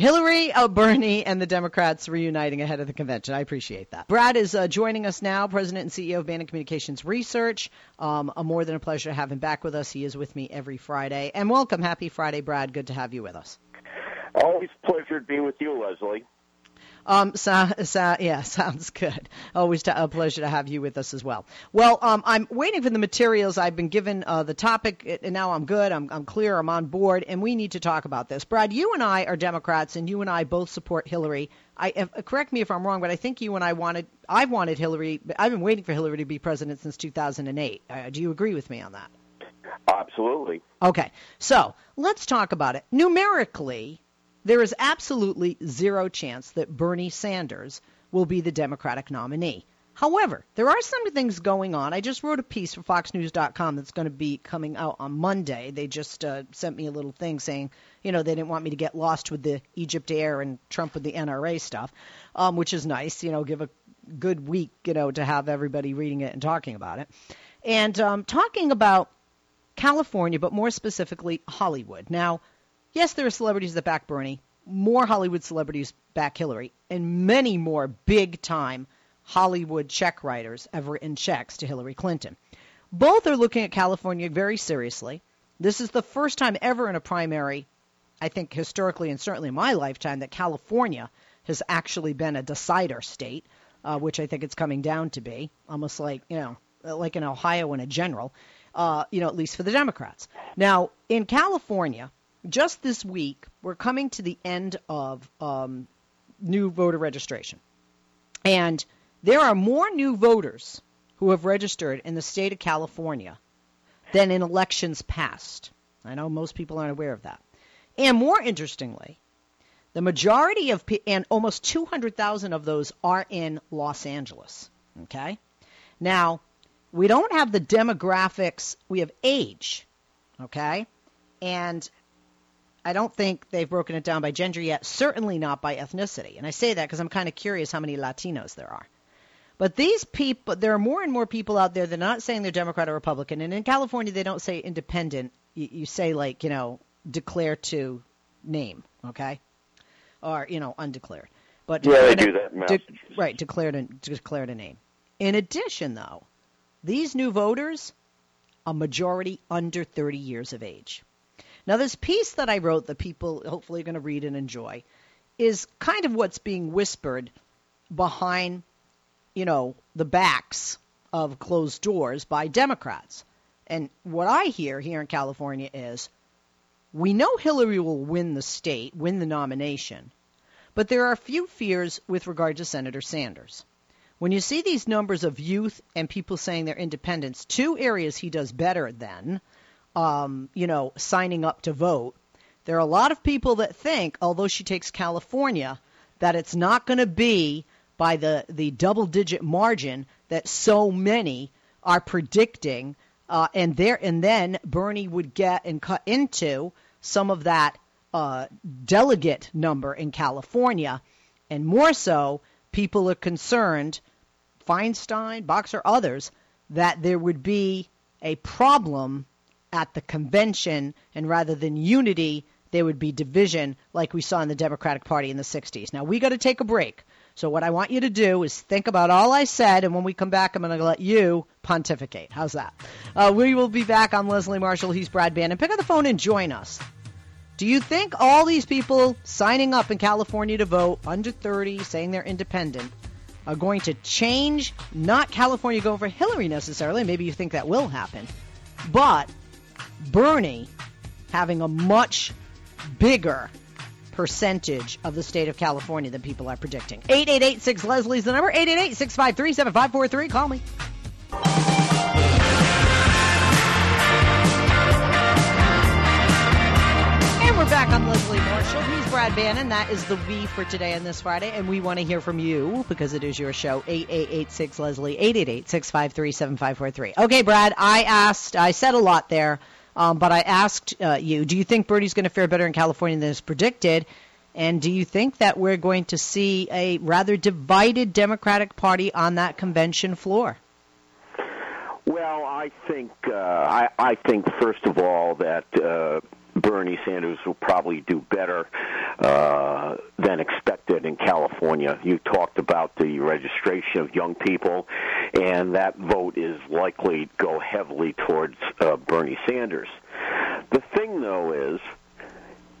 Hillary, uh, Bernie, and the Democrats reuniting ahead of the convention. I appreciate that. Brad is uh, joining us now, President and CEO of Bannon Communications Research. Um, a more than a pleasure to have him back with us. He is with me every Friday. And welcome. Happy Friday, Brad. Good to have you with us. Always pleasure to be with you, Leslie. Um, so, so, yeah, sounds good. Always a pleasure to have you with us as well. Well, um, I'm waiting for the materials. I've been given uh, the topic, and now I'm good. I'm, I'm clear. I'm on board, and we need to talk about this. Brad, you and I are Democrats, and you and I both support Hillary. I correct me if I'm wrong, but I think you and I wanted. I wanted Hillary. I've been waiting for Hillary to be president since 2008. Uh, do you agree with me on that? Absolutely. Okay, so let's talk about it numerically there is absolutely zero chance that Bernie Sanders will be the Democratic nominee. However, there are some things going on. I just wrote a piece for FoxNews.com that's going to be coming out on Monday. They just uh, sent me a little thing saying, you know, they didn't want me to get lost with the Egypt Air and Trump with the NRA stuff, um, which is nice. You know, give a good week, you know, to have everybody reading it and talking about it. And um, talking about California, but more specifically Hollywood. Now, yes, there are celebrities that back Bernie, more Hollywood celebrities back Hillary, and many more big time Hollywood check writers ever in checks to Hillary Clinton. Both are looking at California very seriously. This is the first time ever in a primary, I think historically and certainly in my lifetime, that California has actually been a decider state, uh, which I think it's coming down to be, almost like, you know, like in Ohio in a general, uh, you know, at least for the Democrats. Now, in California, just this week, we're coming to the end of um, new voter registration. And there are more new voters who have registered in the state of California than in elections past. I know most people aren't aware of that. And more interestingly, the majority of, and almost 200,000 of those are in Los Angeles. Okay? Now, we don't have the demographics, we have age. Okay? And I don't think they've broken it down by gender yet, certainly not by ethnicity. And I say that because I'm kind of curious how many Latinos there are. But these people, there are more and more people out there that are not saying they're Democrat or Republican. And in California, they don't say independent. You, you say, like, you know, declare to name, okay? Or, you know, undeclared. But yeah, they do that. De- right, declared a, declared a name. In addition, though, these new voters, a majority under 30 years of age. Now, this piece that I wrote that people hopefully are going to read and enjoy is kind of what's being whispered behind, you know, the backs of closed doors by Democrats. And what I hear here in California is we know Hillary will win the state, win the nomination, but there are a few fears with regard to Senator Sanders. When you see these numbers of youth and people saying they're independents, two areas he does better than um, you know, signing up to vote. There are a lot of people that think, although she takes California, that it's not going to be by the, the double digit margin that so many are predicting. Uh, and there and then Bernie would get and cut into some of that uh, delegate number in California, and more so, people are concerned, Feinstein, Boxer, others, that there would be a problem at the convention, and rather than unity, there would be division like we saw in the Democratic Party in the 60s. Now, we got to take a break. So, what I want you to do is think about all I said, and when we come back, I'm going to let you pontificate. How's that? Uh, we will be back on Leslie Marshall. He's Brad Bannon. Pick up the phone and join us. Do you think all these people signing up in California to vote, under 30, saying they're independent, are going to change not California going for Hillary necessarily? Maybe you think that will happen. But Bernie having a much bigger percentage of the state of California than people are predicting. 8886 Leslie's the number. 888 653 7543. Call me. And we're back on Leslie Marshall. He's Brad Bannon. That is the V for today and this Friday. And we want to hear from you because it is your show. 8886 Leslie. 888 653 7543. Okay, Brad, I asked, I said a lot there. Um, but I asked uh, you, do you think Bernie's going to fare better in California than is predicted? And do you think that we're going to see a rather divided Democratic Party on that convention floor? Well, I think uh, I, I think first of all that uh, Bernie Sanders will probably do better uh, than expected in California. You talked about the registration of young people, and that vote is likely to go heavily towards uh, Bernie Sanders. The thing, though, is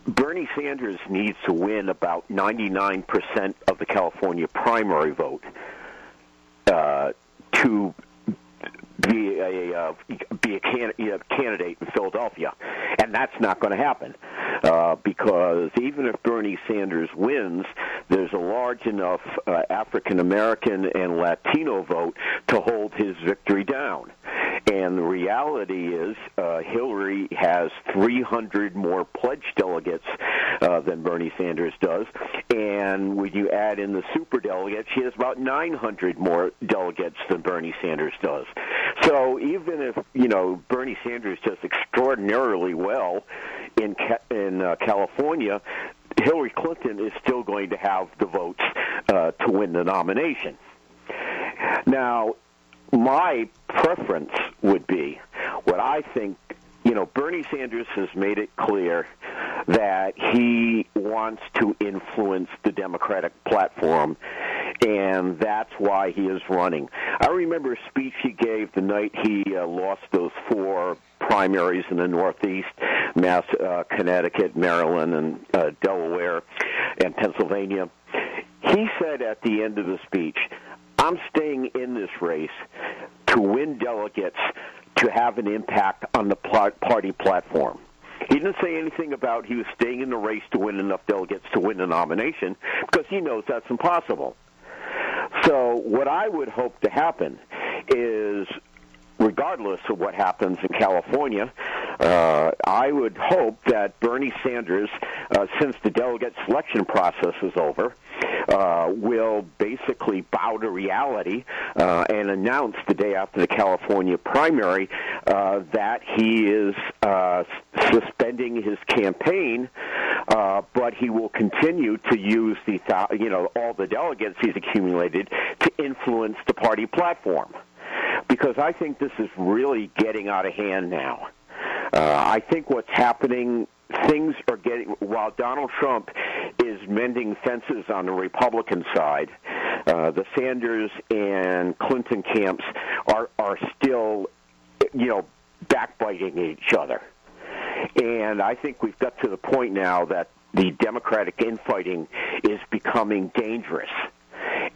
Bernie Sanders needs to win about 99% of the California primary vote uh, to be a uh, be a, can, a candidate in Philadelphia, and that's not going to happen uh, because even if Bernie Sanders wins, there's a large enough uh, African American and Latino vote to hold his victory down. And the reality is, uh, Hillary has 300 more pledged delegates uh, than Bernie Sanders does. And when you add in the super delegates, she has about 900 more delegates than Bernie Sanders does. Even if you know Bernie Sanders does extraordinarily well in ca- in uh, California, Hillary Clinton is still going to have the votes uh, to win the nomination. Now, my preference would be what I think. You know, Bernie Sanders has made it clear that he wants to influence the Democratic platform, and that's why he is running. I remember a speech he gave the night he uh, lost those four primaries in the Northeast, Mass, uh, Connecticut, Maryland, and uh, Delaware, and Pennsylvania. He said at the end of the speech, I'm staying in this race to win delegates to have an impact on the party platform. He didn't say anything about he was staying in the race to win enough delegates to win the nomination because he knows that's impossible. So, what I would hope to happen is regardless of what happens in California, uh, I would hope that Bernie Sanders, uh, since the delegate selection process is over, uh, will basically bow to reality uh, and announce the day after the California primary uh, that he is uh, suspending his campaign, uh, but he will continue to use the you know all the delegates he's accumulated to influence the party platform because I think this is really getting out of hand now. Uh, I think what's happening, things are getting, while Donald Trump is mending fences on the Republican side, uh, the Sanders and Clinton camps are, are still, you know, backbiting each other. And I think we've got to the point now that the Democratic infighting is becoming dangerous.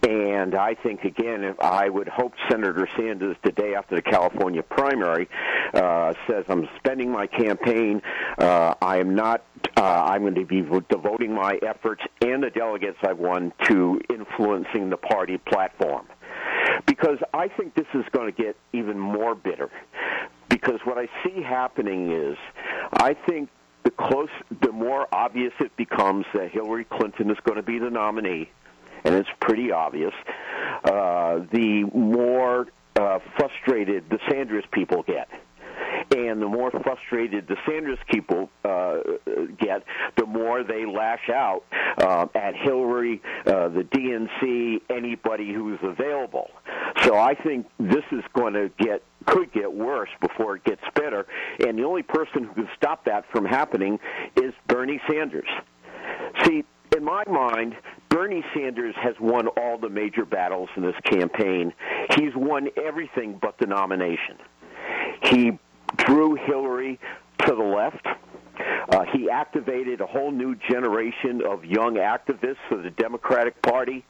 And I think again, I would hope Senator Sanders the day after the California primary uh, says, "I'm spending my campaign. Uh, I am not. Uh, I'm going to be devoting my efforts and the delegates I've won to influencing the party platform." Because I think this is going to get even more bitter. Because what I see happening is, I think the close, the more obvious it becomes that Hillary Clinton is going to be the nominee and it's pretty obvious, uh, the more uh, frustrated the Sanders people get. And the more frustrated the Sanders people uh, get, the more they lash out uh, at Hillary, uh, the DNC, anybody who's available. So I think this is going to get could get worse before it gets better. And the only person who can stop that from happening is Bernie Sanders. See, in my mind, Bernie Sanders has won all the major battles in this campaign. He's won everything but the nomination. He drew Hillary to the left. Uh, he activated a whole new generation of young activists for the Democratic Party.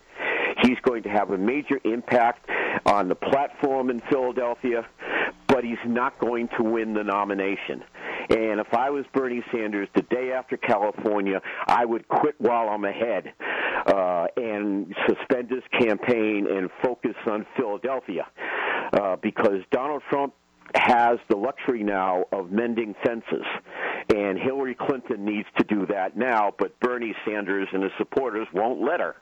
He's going to have a major impact on the platform in Philadelphia, but he's not going to win the nomination. And if I was Bernie Sanders the day after California, I would quit while I'm ahead uh, and suspend his campaign and focus on Philadelphia uh, because Donald Trump has the luxury now of mending fences. And Hillary Clinton needs to do that now, but Bernie Sanders and his supporters won't let her.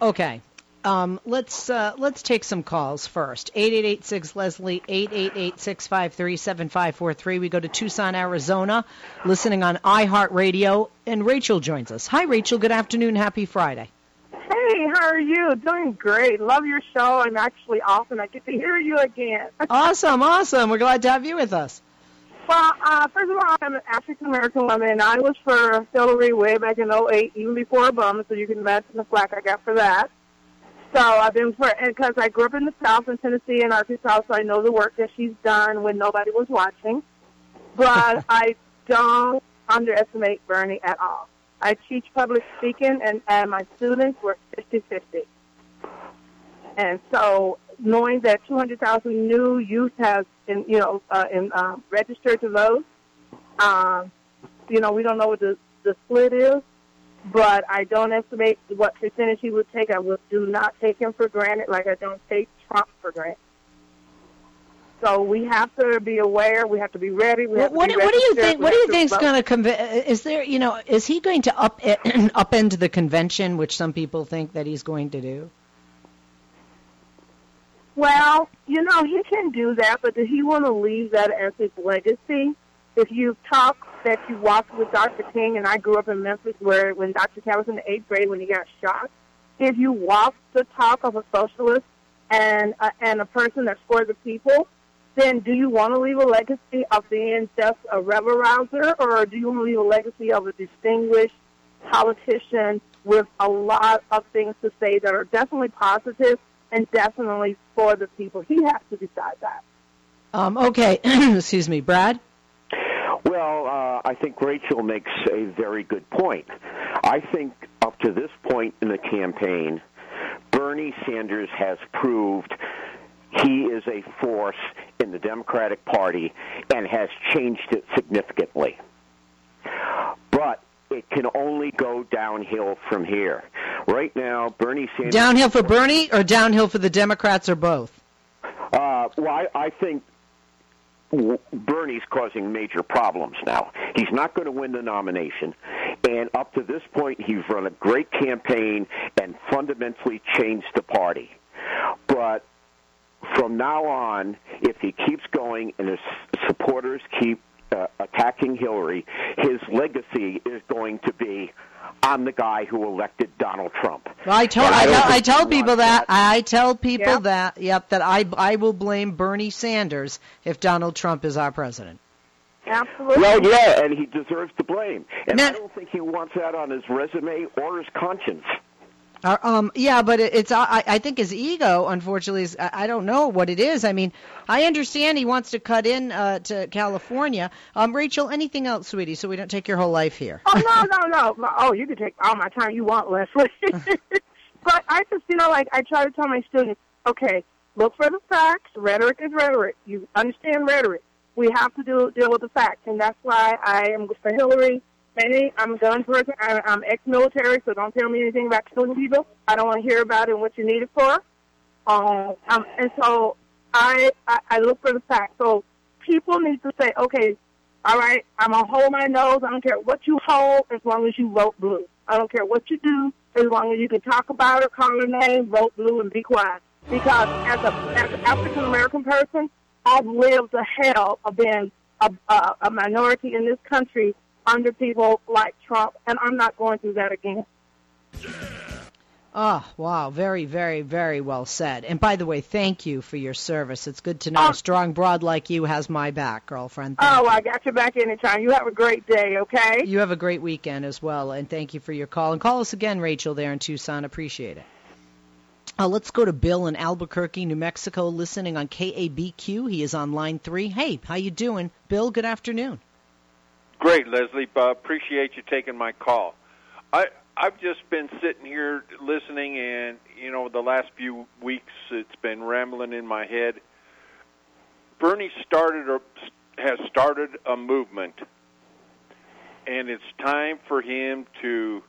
Okay. Um, let's uh, let's take some calls first. Eight eight eight six Leslie eight eight eight six five three seven five four three. We go to Tucson, Arizona, listening on iHeartRadio, and Rachel joins us. Hi, Rachel. Good afternoon. Happy Friday. Hey, how are you? Doing great. Love your show. I'm actually off, and I get to hear you again. awesome, awesome. We're glad to have you with us. Well, uh, first of all, I'm an African American woman, I was for Hillary way back in '08, even before Obama, so you can imagine the flack I got for that. So I've been for, and because I grew up in the South, in Tennessee and Arkansas, so I know the work that she's done when nobody was watching. But I don't underestimate Bernie at all. I teach public speaking, and, and my students were 50-50. And so knowing that 200,000 new youth have in, you know, uh, in, uh, registered to vote, um, you know, we don't know what the, the split is, but I don't estimate what percentage he would take. I will do not take him for granted like I don't take Trump for granted. So we have to be aware. We have to be ready. We have what, to be what do you think? What do you think's vote. going to convince? Is there, you know, is he going to up upend the convention, which some people think that he's going to do? Well, you know, he can do that, but does he want to leave that as his legacy? If you talk that you walked with Dr. King, and I grew up in Memphis where when Dr. King was in the eighth grade when he got shot, if you walk the talk of a socialist and uh, and a person that's for the people, then do you want to leave a legacy of being just a rebel rouser, or do you want to leave a legacy of a distinguished politician with a lot of things to say that are definitely positive and definitely for the people? He has to decide that. Um, okay, excuse me, Brad. Well, uh, I think Rachel makes a very good point. I think up to this point in the campaign, Bernie Sanders has proved he is a force in the Democratic Party and has changed it significantly. But it can only go downhill from here. Right now, Bernie Sanders. Downhill for Bernie or downhill for the Democrats or both? Uh, well, I, I think Bernie's causing major problems now. He's not going to win the nomination, and up to this point, he's run a great campaign and fundamentally changed the party. But from now on, if he keeps going and his supporters keep uh, attacking Hillary, his legacy is going to be I'm the guy who elected Donald Trump. Well, I told And I, tell, I tell people that. I tell people Yeah. that yep that I I will blame Bernie Sanders if Donald Trump is our president. Absolutely. Well, yeah, and he deserves the blame. And Now- I don't think he wants that on his resume or his conscience. Uh, um, yeah, but it, it's I, I think his ego, unfortunately, is I, I don't know what it is. I mean, I understand he wants to cut in uh, to California. Um, Rachel, anything else, sweetie, so we don't take your whole life here. Oh no, no, no. Oh, you can take all my time you want, Leslie. but I just, you know, like I try to tell my students, okay, look for the facts. Rhetoric is rhetoric. You understand rhetoric. We have to do deal with the facts, and that's why I am for Hillary. Maybe I'm a gun person. I, I'm ex-military, so don't tell me anything about killing people. I don't want to hear about it and what you need it for. Um, and so I, I I look for the facts. So people need to say, okay, all right, I'm gonna hold my nose. I don't care what you hold, as long as you vote blue. I don't care what you do, as long as you can talk about it, call her name, vote blue, and be quiet. Because as a as an African American person, I've lived the hell of being a, a, a minority in this country under people like Trump, and I'm not going through that again. Oh, wow. Very, very, very well said. And by the way, thank you for your service. It's good to know Oh. a strong broad like you has my back, girlfriend. Thank Oh, I got your back anytime. You have a great day, okay? You have a great weekend as well, and thank you for your call. And call us again, Rachel, there in Tucson. Appreciate it. Uh, let's go to Bill in Albuquerque, New Mexico, listening on KABQ. He is on line three. Hey, how you doing, Bill? Good afternoon. Great, Leslie. Uh, appreciate you taking my call. I I've just been sitting here listening, and you know, the last few weeks it's been rambling in my head. Bernie started or has started a movement, and it's time for him to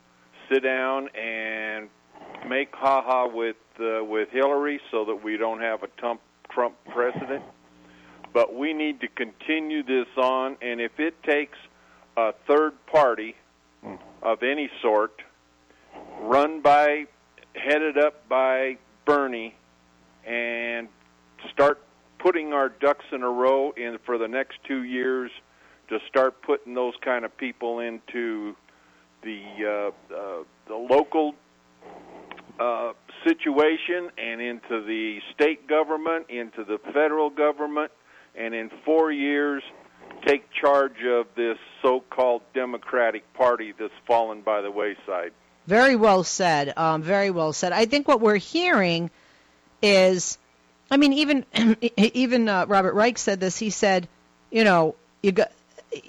sit down and make ha ha with uh, with Hillary, so that we don't have a Trump Trump president. But we need to continue this on, and if it takes a third party of any sort, run by, headed up by Bernie, and start putting our ducks in a row in for the next two years to start putting those kind of people into the uh, uh, the local uh, situation and into the state government, into the federal government, and in four years take charge of this so-called Democratic Party that's fallen by the wayside. Very well said. Um, very well said. I think what we're hearing is, I mean, even even uh, Robert Reich said this. He said, you know, you got,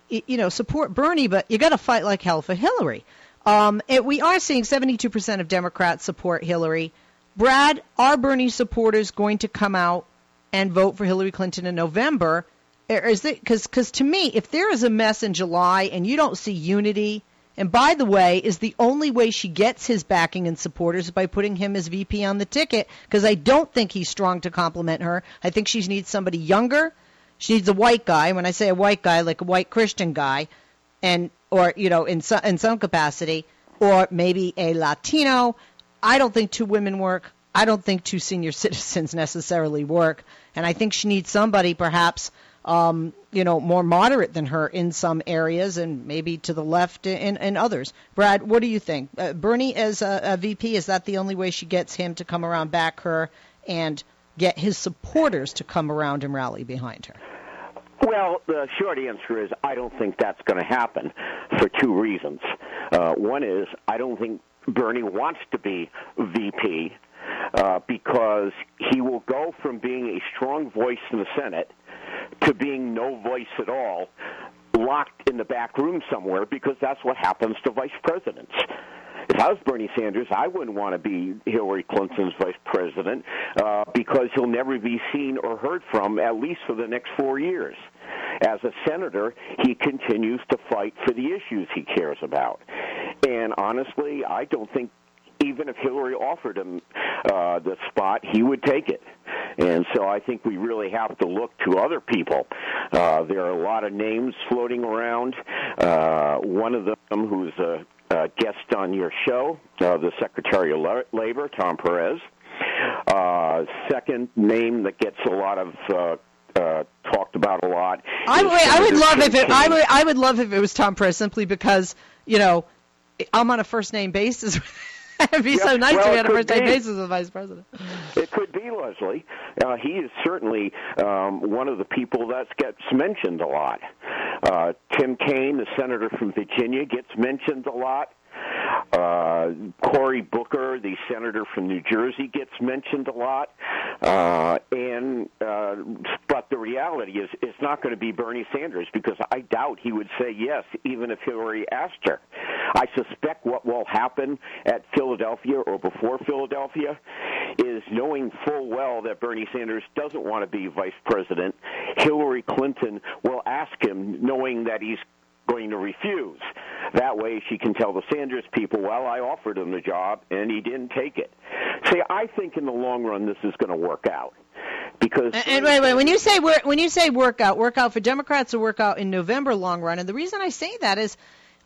you know, support Bernie, but you got to fight like hell for Hillary. Um, it, we are seeing 72% of Democrats support Hillary. Brad, are Bernie supporters going to come out and vote for Hillary Clinton in November? Is it because because to me, if there is a mess in July and you don't see unity, and by the way, is the only way she gets his backing and supporters by putting him as VP on the ticket because I don't think he's strong to complement her. I think she needs somebody younger. She needs a white guy. When I say a white guy, like a white Christian guy, and or you know in some in some capacity, or maybe a Latino. I don't think two women work. I don't think two senior citizens necessarily work, and I think she needs somebody perhaps um, you know, more moderate than her in some areas and maybe to the left in, in others. Brad, what do you think? Uh, Bernie as a, a VP, is that the only way she gets him to come around back her and get his supporters to come around and rally behind her? Well, the short answer is I don't think that's going to happen for two reasons. Uh, one is I don't think Bernie wants to be VP uh, because he will go from being a strong voice in the Senate to being no voice at all, locked in the back room somewhere because that's what happens to vice presidents. If I was Bernie Sanders, I wouldn't want to be Hillary Clinton's vice president uh, because he'll never be seen or heard from, at least for the next four years. As a senator, he continues to fight for the issues he cares about. And honestly, I don't think even if Hillary offered him uh, the spot, he would take it. And so I think we really have to look to other people. Uh, there are a lot of names floating around. Uh, one of them, who's a, a guest on your show, uh, the Secretary of Labor, Tom Perez. Uh, second name that gets a lot of uh, uh, talked about a lot. I, would, I would love if it. I would. I would love if it was Tom Perez, simply because you know I'm on a first name basis It'd be yeah, so nice well, to be on a first name basis with the vice president. It could be Leslie. Uh, he is certainly um, one of the people that gets mentioned a lot. Uh, Tim Kaine, the senator from Virginia, gets mentioned a lot. Uh, Cory Booker, the senator from New Jersey, gets mentioned a lot. Uh, and uh, but the reality is, it's not going to be Bernie Sanders because I doubt he would say yes, even if Hillary asked her. I suspect what will happen at Philadelphia or before Philadelphia is knowing full well that Bernie Sanders doesn't want to be vice president. Hillary Clinton will ask him, knowing that he's going to refuse. That way she can tell the Sanders people, well, I offered him the job and he didn't take it. See, I think in the long run this is going to work out. Because and, and wait, wait, when you say when you say workout, workout for Democrats to work out in November long run, and the reason I say that is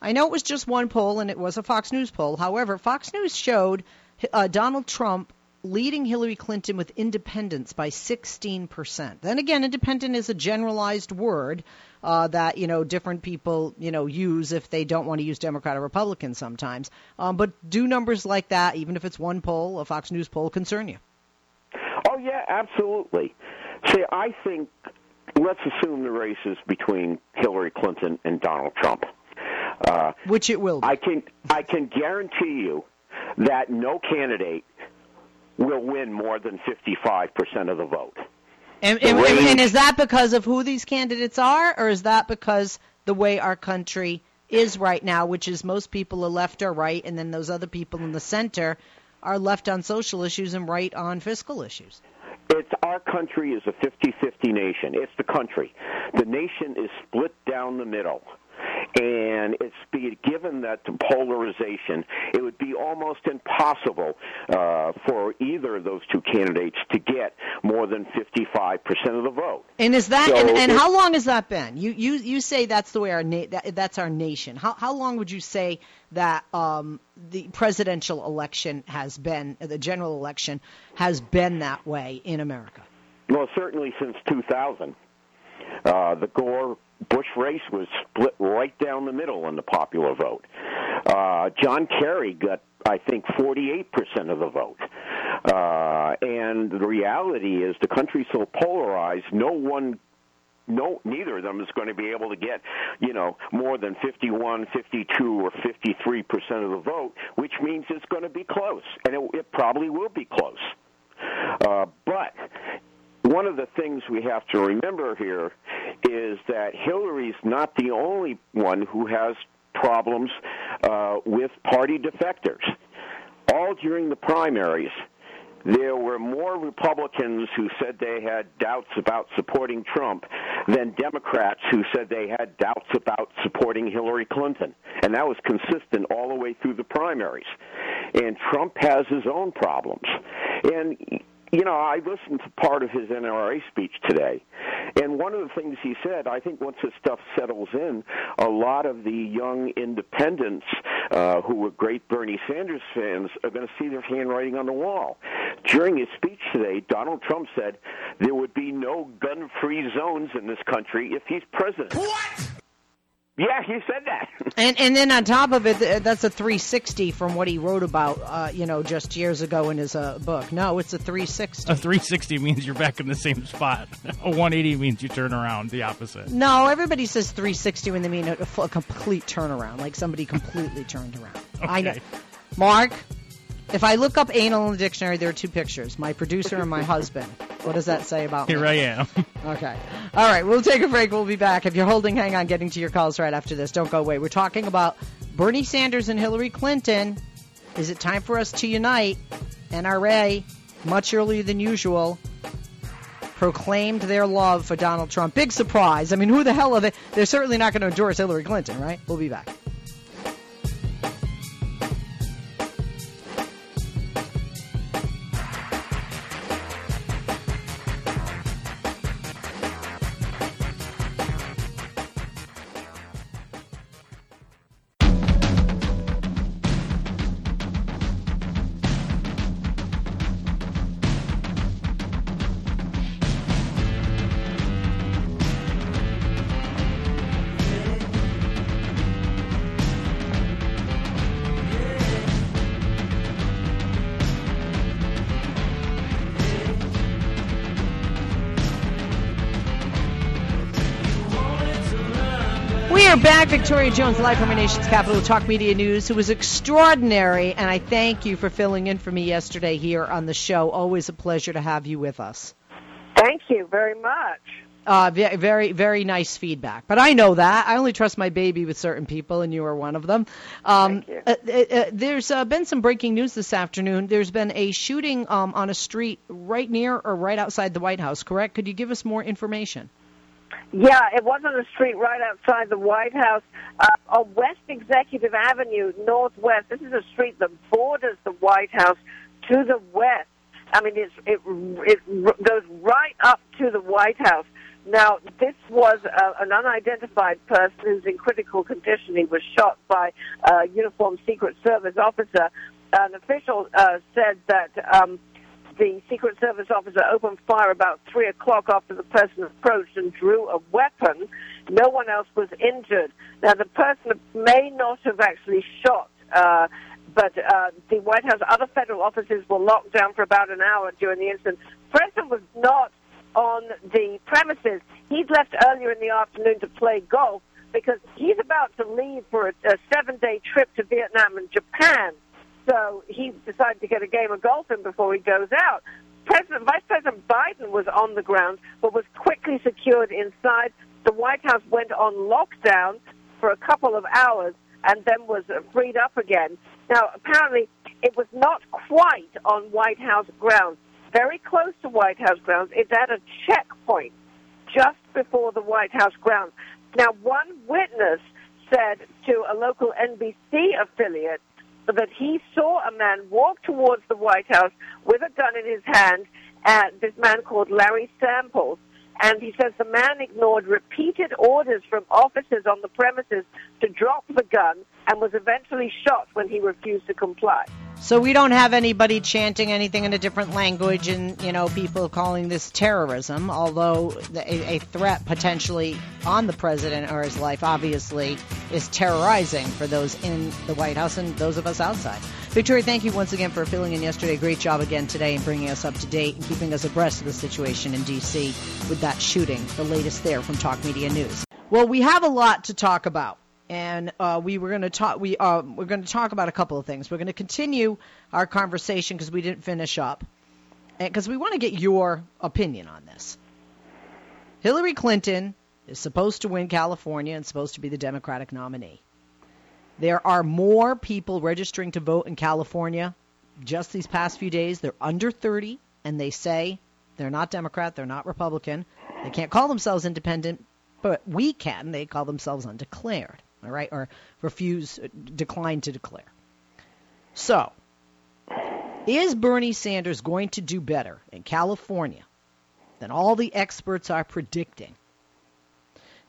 I know it was just one poll and it was a Fox News poll. However, Fox News showed uh, Donald Trump leading Hillary Clinton with independence by 16%. Then again, independent is a generalized word uh, that you know different people you know use if they don't want to use Democrat or Republican sometimes. Um, but do numbers like that, even if it's one poll, a Fox News poll, concern you? Oh yeah, absolutely. See, I think let's assume the race is between Hillary Clinton and Donald Trump. Uh, Which it will. Be. I can I can guarantee you that no candidate will win more than 55% of the vote. And, and, and, is that because of who these candidates are, or is that because the way our country is right now, which is most people are left or right, and then those other people in the center are left on social issues and right on fiscal issues? It's our country is a 50-50 nation. It's the country. The nation is split down the middle. And it's be, given that polarization, it would be almost impossible uh, for either of those two candidates to get more than 55% of the vote. And is that so and, and how long has that been? You you you say that's the way our na- that, that's our nation. How how long would you say that um, the presidential election has been the general election has been that way in America? Well, certainly since 2000. Uh, the Gore Bush race was split right down the middle in the popular vote. Uh, John Kerry got, I think, 48% of the vote. Uh, and the reality is the country's so polarized, no one no, neither of them is going to be able to get, you know, more than 51, 52, or 53 percent of the vote, which means it's going to be close, and it, it probably will be close. Uh, but one of the things we have to remember here is that Hillary's not the only one who has problems uh, with party defectors. All during the primaries, there were more Republicans who said they had doubts about supporting Trump than Democrats who said they had doubts about supporting Hillary Clinton. And that was consistent all the way through the primaries. And Trump has his own problems. And you know, I listened to part of his NRA speech today, and one of the things he said, I think once this stuff settles in, a lot of the young independents uh, who were great Bernie Sanders fans are going to see their handwriting on the wall. During his speech today, Donald Trump said there would be no gun-free zones in this country if he's president. What? Yeah, he said that. And and then on top of it, that's a 360 from what he wrote about, uh, you know, just years ago in his uh, book. No, it's a 360. A 360 means you're back in the same spot. A 180 means you turn around, the opposite. No, everybody says 360 when they mean a, a complete turnaround, like somebody completely turned around. Okay. I know. Mark, if I look up anal in the dictionary, there are two pictures: my producer and my husband. What does that say about Here me? I am. Okay. All right, we'll take a break. We'll be back. If you're holding, hang on, getting to your calls right after this. Don't go away. We're talking about Bernie Sanders and Hillary Clinton. Is it time for us to unite? NRA, much earlier than usual, proclaimed their love for Donald Trump. Big surprise. I mean, who the hell are they? They're certainly not going to endorse Hillary Clinton, right? We'll be back. Victoria Jones, live from our nation's capital, Talk Media News, who was extraordinary, and I thank you for filling in for me yesterday here on the show. Always a pleasure to have you with us. Thank you very much. Uh, very, very nice feedback. But I know that. I only trust my baby with certain people, and you are one of them. Um, Thank you. uh, uh, uh, there's uh, been some breaking news this afternoon. There's been a shooting um, on a street right near or right outside the White House, correct? Could you give us more information? Yeah, it was on the street right outside the White House uh, on West Executive Avenue, Northwest. This is a street that borders the White House to the west. I mean, it's, it it goes right up to the White House. Now, this was uh, an unidentified person who's in critical condition. He was shot by a uniformed Secret Service officer. An official uh, said that. Um, the Secret Service officer opened fire about 3 o'clock after the person approached and drew a weapon. No one else was injured. Now, the person may not have actually shot, uh, but uh, the White House, other federal offices were locked down for about an hour during the incident. President was not on the premises. He'd left earlier in the afternoon to play golf because he's about to leave for a, a seven day trip to Vietnam and Japan. So he decided to get a game of golf in before he goes out. President, Vice President Biden was on the ground, but was quickly secured inside. The White House went on lockdown for a couple of hours and then was freed up again. Now, apparently, it was not quite on White House grounds. Very close to White House grounds. It's at a checkpoint just before the White House grounds. Now, one witness said to a local NBC affiliate that he saw a man walk towards the White House with a gun in his hand, and this man called Larry Samples. And he says the man ignored repeated orders from officers on the premises to drop the gun and was eventually shot when he refused to comply. So we don't have anybody chanting anything in a different language and, you know, people calling this terrorism, although a, a, threat potentially on the president or his life obviously is terrorizing for those in the White House and those of us outside. Victoria, thank you once again for filling in yesterday. Great job again today and bringing us up to date and keeping us abreast of the situation in D.C. with that shooting, the latest there from Talk Media News. Well, we have a lot to talk about and uh, we were going to talk. We uh, we're going to talk about a couple of things. We're going to continue our conversation because we didn't finish up, because we want to get your opinion on this. Hillary Clinton is supposed to win California and supposed to be the Democratic nominee. There are more people registering to vote in California just these past few days. They're under 30, and they say they're not Democrat, they're not Republican. They can't call themselves independent, but we can. They call themselves undeclared all right, or refuse, uh, decline to declare. So, is Bernie Sanders going to do better in California than all the experts are predicting?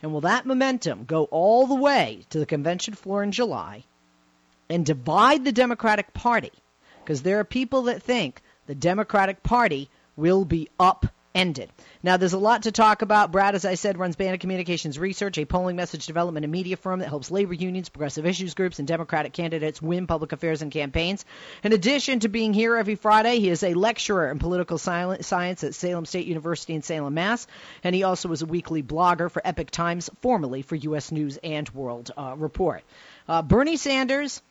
And will that momentum go all the way to the convention floor in July and divide the Democratic Party? Because there are people that think the Democratic Party will be up ended. Now, there's a lot to talk about. Brad, as I said, runs Bannon Communications Research, a polling message development and media firm that helps labor unions, progressive issues groups, and Democratic candidates win public affairs and campaigns. In addition to being here every Friday, he is a lecturer in political science at Salem State University in Salem, Mass. And he also is a weekly blogger for Epic Times, formerly for U.S. News and World uh, Report. Uh, Bernie Sanders,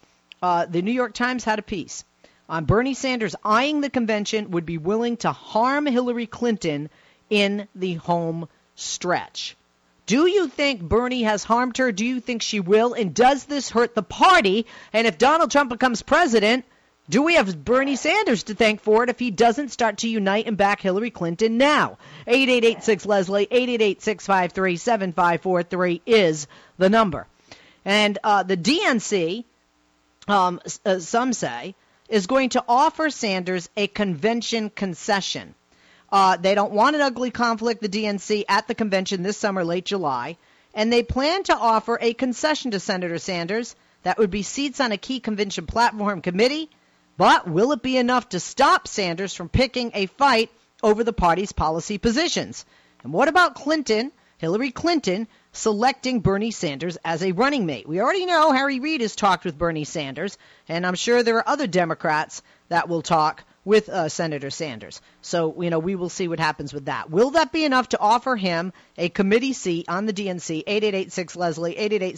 uh, the New York Times had a piece on Bernie Sanders eyeing the convention would be willing to harm Hillary Clinton in the home stretch. Do you think Bernie has harmed her? Do you think she will? And does this hurt the party? And if Donald Trump becomes president, do we have Bernie Sanders to thank for it if he doesn't start to unite and back Hillary Clinton now? 8886 Leslie, 888 653 7543 is the number. And uh, the DNC, um, uh, some say, is going to offer Sanders a convention concession. Uh, they don't want an ugly conflict, the DNC, at the convention this summer, late July, and they plan to offer a concession to Senator Sanders. That would be seats on a key convention platform committee. But will it be enough to stop Sanders from picking a fight over the party's policy positions? And what about Clinton, Hillary Clinton, selecting Bernie Sanders as a running mate. We already know Harry Reid has talked with Bernie Sanders, and I'm sure there are other Democrats that will talk with uh, Senator Sanders. So, you know, we will see what happens with that. Will that be enough to offer him a committee seat on the DNC, 8886 Leslie, 888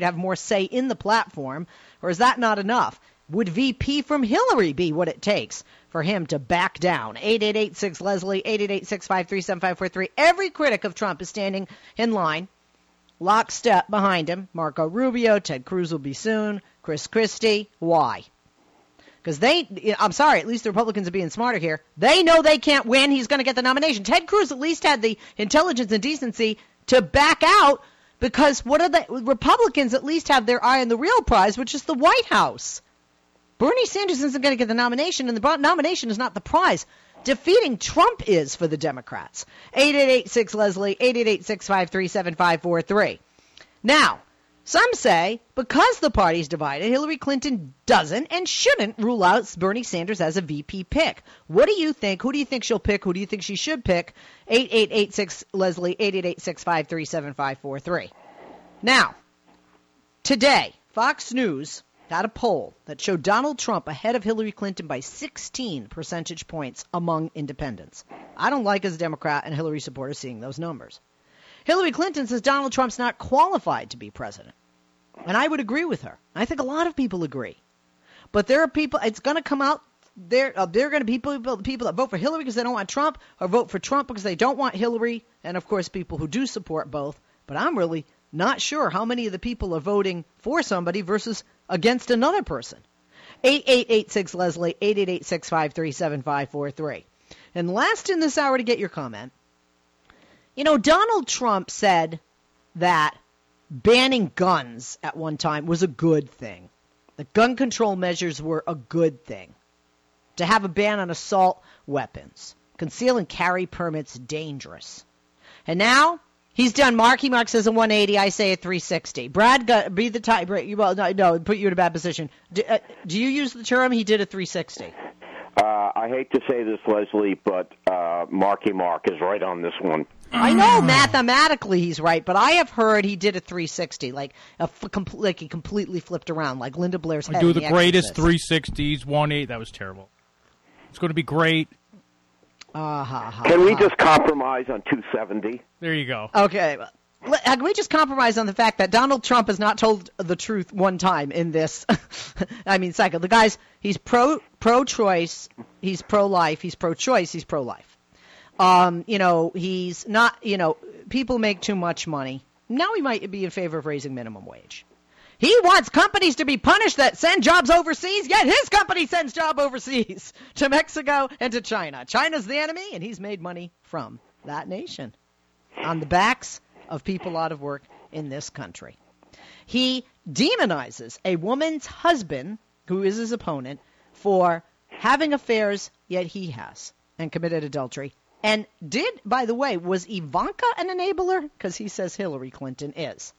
to have more say in the platform? Or is that not enough? Would VP from Hillary be what it takes for him to back down. 8886 Leslie, 888 Every critic of Trump is standing in line, lockstep behind him. Marco Rubio, Ted Cruz will be soon, Chris Christie. Why? Because they, I'm sorry, at least the Republicans are being smarter here. They know they can't win. He's going to get the nomination. Ted Cruz at least had the intelligence and decency to back out because what are the Republicans at least have their eye on the real prize, which is the White House. Bernie Sanders isn't going to get the nomination, and the nomination is not the prize. Defeating Trump is for the Democrats. 8886 Leslie, 888 Now, some say because the party's divided, Hillary Clinton doesn't and shouldn't rule out Bernie Sanders as a VP pick. What do you think? Who do you think she'll pick? Who do you think she should pick? 8886 Leslie, 888 Now, today, Fox News had a poll that showed Donald Trump ahead of Hillary Clinton by 16 percentage points among independents. I don't like as a Democrat and Hillary supporters seeing those numbers. Hillary Clinton says Donald Trump's not qualified to be president. And I would agree with her. I think a lot of people agree. But there are people, it's going to come out, there, uh, there are going to be people, people that vote for Hillary because they don't want Trump, or vote for Trump because they don't want Hillary, and of course people who do support both. But I'm really not sure how many of the people are voting for somebody versus against another person. 8886 Leslie, 888 And last in this hour to get your comment. You know, Donald Trump said that banning guns at one time was a good thing. The gun control measures were a good thing. To have a ban on assault weapons, conceal and carry permits dangerous. And now He's done. Marky Mark says a 180. I say a 360. Brad, got, be the tie. Well, no, no, put you in a bad position. Do, uh, do you use the term? He did a 360. Uh, I hate to say this, Leslie, but uh, Marky Mark is right on this one. I know mathematically he's right, but I have heard he did a 360, like a f- com- like he completely flipped around, like Linda Blair's head. Do in the greatest Exorcist. 360s, 180. That was terrible. It's going to be great. Uh, ha, ha, Can we just compromise on 270? There you go. Okay. Let- Can we just compromise on the fact that Donald Trump has not told the truth one time in this? I mean, second, the guy's he's pro pro choice, he's pro life, he's pro choice, he's pro life. Um, you know, he's not. You know, people make too much money. Now he might be in favor of raising minimum wage. He wants companies to be punished that send jobs overseas, yet his company sends job overseas to Mexico and to China. China's the enemy, and he's made money from that nation on the backs of people out of work in this country. He demonizes a woman's husband, who is his opponent, for having affairs, yet he has, and committed adultery. And did, by the way, was Ivanka an enabler? Because he says Hillary Clinton is.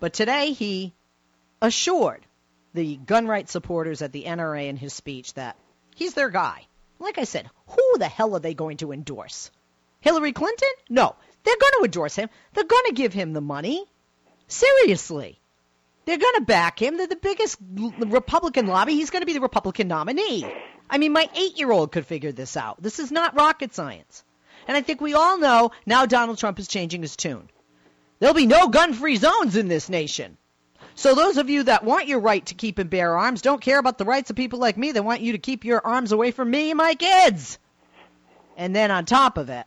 But today he assured the gun rights supporters at the NRA in his speech that he's their guy. Like I said, who the hell are they going to endorse? Hillary Clinton? No. They're going to endorse him. They're going to give him the money. Seriously. They're going to back him. They're the biggest Republican lobby. He's going to be the Republican nominee. I mean, my eight year old could figure this out. This is not rocket science. And I think we all know now Donald Trump is changing his tune. There'll be no gun free zones in this nation. So those of you that want your right to keep and bear arms don't care about the rights of people like me that want you to keep your arms away from me and my kids. And then on top of it,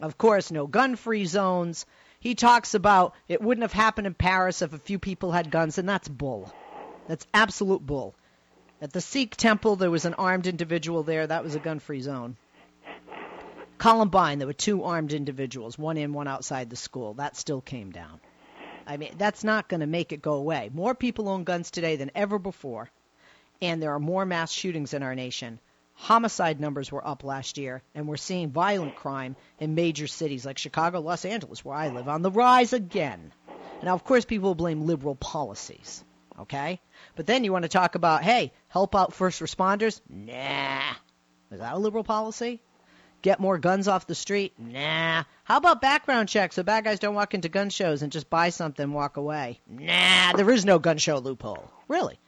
of course, no gun free zones. He talks about it wouldn't have happened in Paris if a few people had guns, and that's bull. That's absolute bull. At the Sikh temple, there was an armed individual there. That was a gun free zone. Columbine, there were two armed individuals, one in, one outside the school. That still came down. I mean, that's not going to make it go away. More people own guns today than ever before, and there are more mass shootings in our nation. Homicide numbers were up last year, and we're seeing violent crime in major cities like Chicago, Los Angeles, where I live, on the rise again. Now, of course, people blame liberal policies, okay? But then you want to talk about, hey, help out first responders? Nah. Is that a liberal policy? Get more guns off the street? Nah. How about background checks so bad guys don't walk into gun shows and just buy something and walk away? Nah, there is no gun show loophole. Really.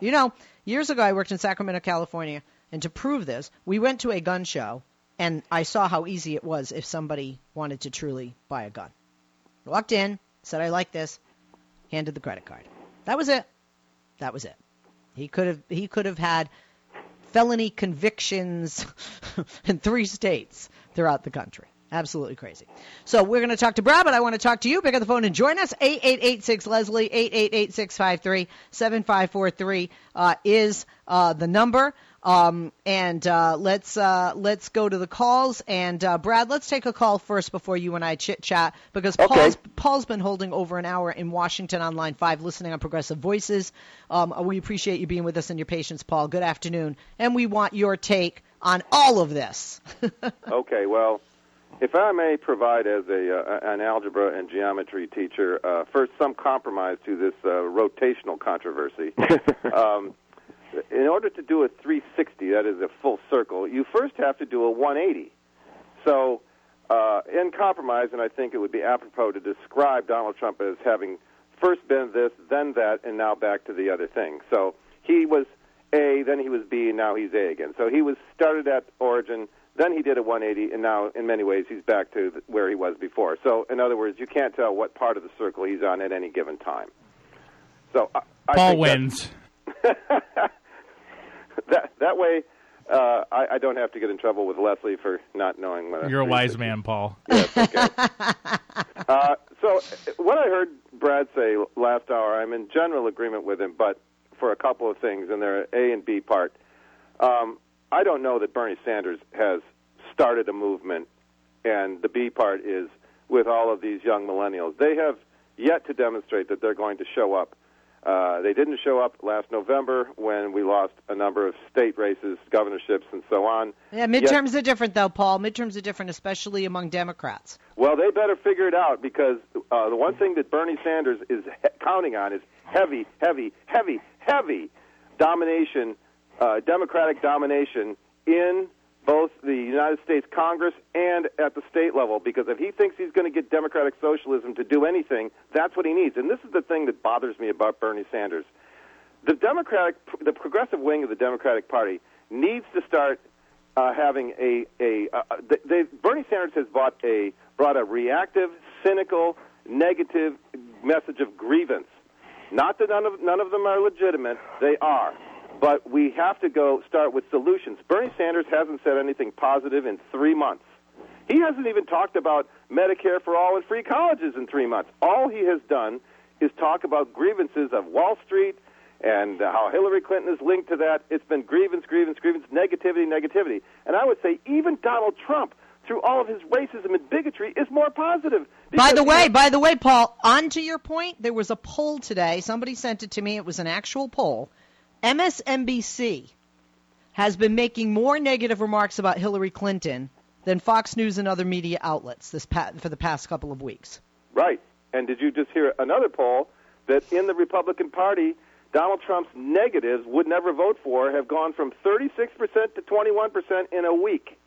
You know, years ago I worked in Sacramento, California, and to prove this, we went to a gun show and I saw how easy it was if somebody wanted to truly buy a gun. Walked in, said I like this, handed the credit card. That was it. That was it. He could have he could have had felony convictions in three states throughout the country. Absolutely crazy. So we're going to talk to Brad, but I want to talk to you. Pick up the phone and join us. 8886 Leslie, 888 653 7543 uh, is uh, the number. Um, and uh, let's uh, let's go to the calls. And uh, Brad, let's take a call first before you and I chit chat because Okay. Paul's Paul's been holding over an hour in Washington on line five, listening on Progressive Voices. Um, we appreciate you being with us and your patience, Paul. Good afternoon, and we want your take on all of this. Okay, well, if I may provide as a uh, an algebra and geometry teacher, uh, first some compromise to this uh, rotational controversy. um, in order to do a 360, that is a full circle, you first have to do a 180. So, uh, in compromise, and I think it would be apropos to describe Donald Trump as having first been this, then that, and now back to the other thing. So he was A, then he was B, and now he's A again. So he was started at origin, then he did a 180, and now in many ways he's back to where he was before. So in other words, you can't tell what part of the circle he's on at any given time. So I, I Paul wins. that that way, uh, I, I don't have to get in trouble with Leslie for not knowing what. You're a wise 360 man, Paul. Yes, okay. uh, so, what I heard Brad say last hour, I'm in general agreement with him, but for a couple of things, and they're A and B part. Um, I don't know that Bernie Sanders has started a movement, and the B part is with all of these young millennials. They have yet to demonstrate that they're going to show up Uh, they didn't show up last November when we lost a number of state races, governorships, and so on. Yeah, midterms Yet, are different, though, Paul. Midterms are different, especially among Democrats. Well, they better figure it out because uh, the one thing that Bernie Sanders is he- counting on is heavy, heavy, heavy, heavy domination, uh, Democratic domination in both the United States Congress and at the state level because if he thinks he's going to get democratic socialism to do anything, that's what he needs. And this is the thing that bothers me about Bernie Sanders. The Democratic the progressive wing of the Democratic Party needs to start uh, having a a uh, they, they, Bernie Sanders has brought a brought a reactive, cynical, negative message of grievance. Not that none of none of them are legitimate, they are but we have to go start with solutions. Bernie Sanders hasn't said anything positive in three months. He hasn't even talked about Medicare for all and free colleges in three months. All he has done is talk about grievances of Wall Street and uh, how Hillary Clinton is linked to that. It's been grievance, grievance, grievance, negativity, negativity. And I would say even Donald Trump, through all of his racism and bigotry, is more positive. By the way, by the way, Paul, on to your point, there was a poll today. Somebody sent it to me. It was an actual poll MSNBC has been making more negative remarks about Hillary Clinton than Fox News and other media outlets this pa- for the past couple of weeks. Right. And did you just hear another poll that in the Republican Party, Donald Trump's negatives would never vote for have gone from 36% to 21% in a week.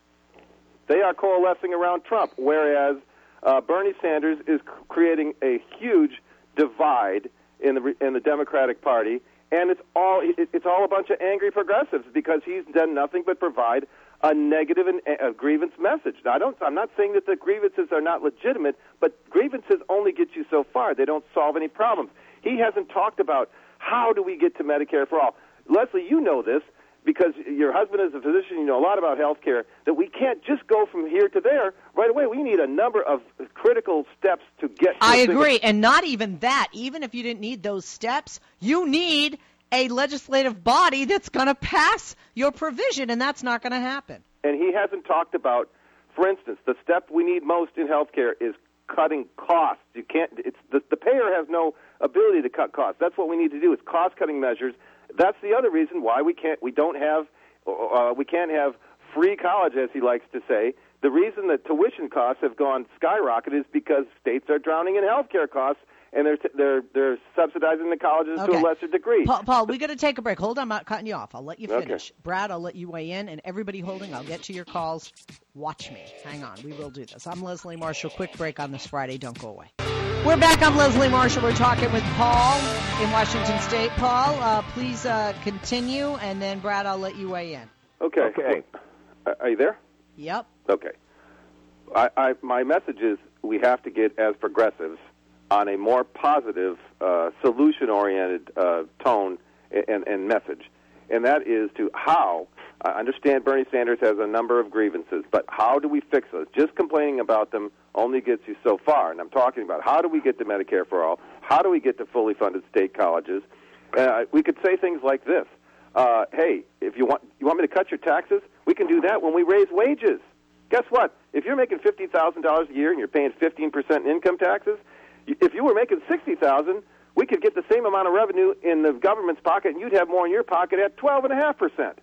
They are coalescing around Trump, whereas uh, Bernie Sanders is creating a huge divide in the in the Democratic Party and it's all it's all a bunch of angry progressives because he's done nothing but provide a negative and a grievance message. Now, I don't. I'm not saying that the grievances are not legitimate, but grievances only get you so far. They don't solve any problems. He hasn't talked about how do we get to Medicare for all. Leslie, you know this because your husband is a physician, you know a lot about health care, that we can't just go from here to there right away. We need a number of critical steps to get to I agree. And not even that. Even if you didn't need those steps, you need a legislative body that's going to pass your provision, and that's not going to happen. And he hasn't talked about, for instance, the step we need most in health care is cutting costs. You can't. It's the, the payer has no ability to cut costs. That's what we need to do is cost cutting measures that's the other reason why we can't we don't have uh, we can't have free college, as he likes to say. The reason that tuition costs have gone skyrocket is because states are drowning in health care costs and they're they're they're subsidizing the colleges okay. to a lesser degree. Paul, Paul we got to take a break. Hold on, I'm not cutting you off. I'll let you finish. Okay. Brad, I'll let you weigh in, and everybody holding, I'll get to your calls. Watch me. Hang on, we will do this. I'm Leslie Marshall. Quick break on this Friday. Don't go away. We're back. I'm Leslie Marshall. We're talking with Paul in Washington State. Paul, uh, please uh, continue, and then Brad, I'll let you weigh in. Okay. Okay. Are you there? Yep. Okay. I, I, my message is we have to get as progressives on a more positive, uh, solution-oriented uh, tone and, and message, and that is to how. I understand Bernie Sanders has a number of grievances, but how do we fix those? Just complaining about them only gets you so far. And I'm talking about how do we get to Medicare for all? How do we get to fully funded state colleges? Uh, we could say things like this: uh, Hey, if you want, you want me to cut your taxes? We can do that when we raise wages. Guess what? If you're making fifty thousand dollars a year and you're paying fifteen percent in income taxes, if you were making sixty thousand, we could get the same amount of revenue in the government's pocket, and you'd have more in your pocket at twelve and a half percent.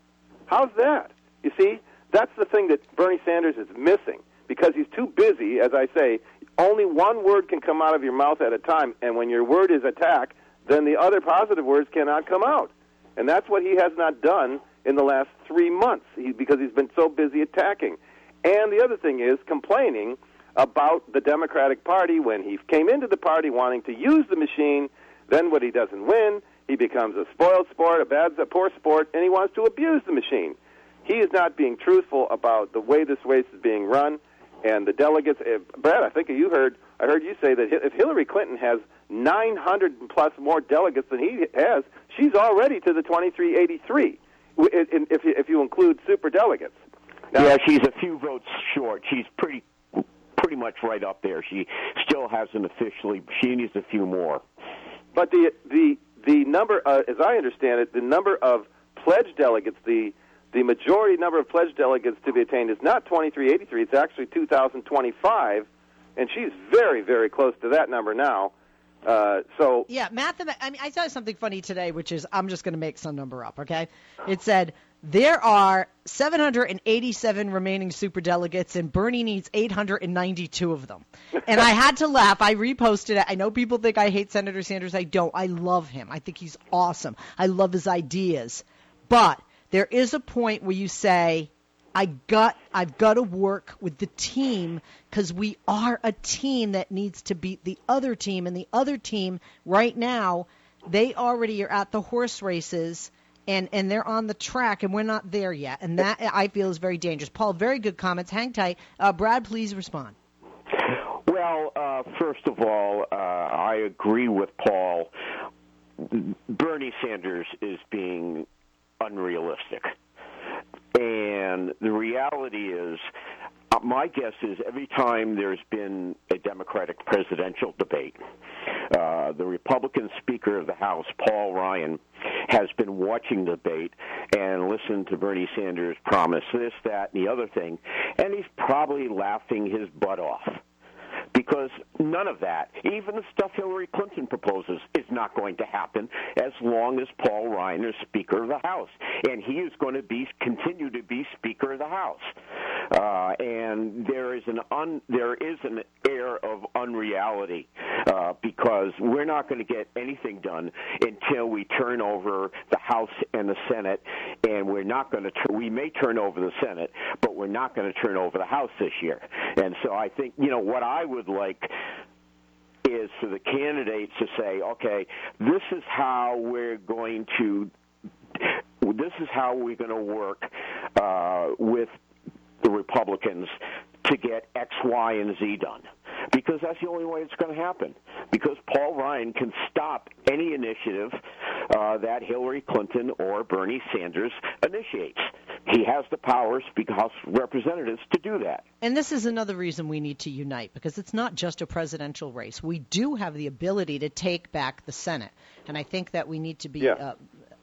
How's that? You see, that's the thing that Bernie Sanders is missing because he's too busy, as I say, only one word can come out of your mouth at a time, and when your word is attack, then the other positive words cannot come out. And that's what he has not done in the last three months he, because he's been so busy attacking. And the other thing is complaining about the Democratic Party when he came into the party wanting to use the machine. Then, what he doesn't win, he becomes a spoiled sport, a bad, a poor sport, and he wants to abuse the machine. He is not being truthful about the way this race is being run and the delegates. Uh, Brad, I think you heard. I heard you say that if Hillary Clinton has 900 plus more delegates than he has, she's already to the 2383. If if you include super delegates. Now, yeah, she's a few votes short. She's pretty pretty much right up there. She still hasn't officially. She needs a few more. But the the the number, uh, as I understand it, the number of pledged delegates, the the majority number of pledged delegates to be attained is not 2383, it's actually 2025, and she's very, very close to that number now. Uh, so Yeah, mathemat- I mean, I saw something funny today, which is I'm just going to make some number up. Okay, it said there are 787 remaining superdelegates, and Bernie needs 892 of them. And I had to laugh. I reposted it. I know people think I hate Senator Sanders. I don't. I love him. I think he's awesome. I love his ideas. But there is a point where you say, I got I've got to work with the team because we are a team that needs to beat the other team and the other team right now they already are at the horse races and and they're on the track and we're not there yet and that I feel is very dangerous. Paul, very good comments. Hang tight. Uh, Brad, please respond. Well, uh, first of all, uh, I agree with Paul. Bernie Sanders is being unrealistic. And the reality is, my guess is every time there's been a Democratic presidential debate, uh, the Republican Speaker of the House, Paul Ryan, has been watching the debate and listened to Bernie Sanders promise this, that, and the other thing, and he's probably laughing his butt off because none of that, even the stuff Hillary Clinton proposes, is not going to happen as long as Paul Ryan is Speaker of the House, and he is going to be continue to be Speaker of the House. Uh, and there is an un, there is an air of unreality uh, because we're not going to get anything done until we turn over the House and the Senate, and we're not going to. Tur- we may turn over the Senate, but we're not going to turn over the House this year. And so I think you know what I would like is for the candidates to say, okay, this is how we're going to. This is how we're going to work uh, with the Republicans to get X, Y, and Z done. Because that's the only way it's going to happen. Because Paul Ryan can stop any initiative uh, that Hillary Clinton or Bernie Sanders initiates. He has the powers, Speaker House of Representatives, to do that. And this is another reason we need to unite because it's not just a presidential race. We do have the ability to take back the Senate, and I think that we need to be. Yeah. Uh,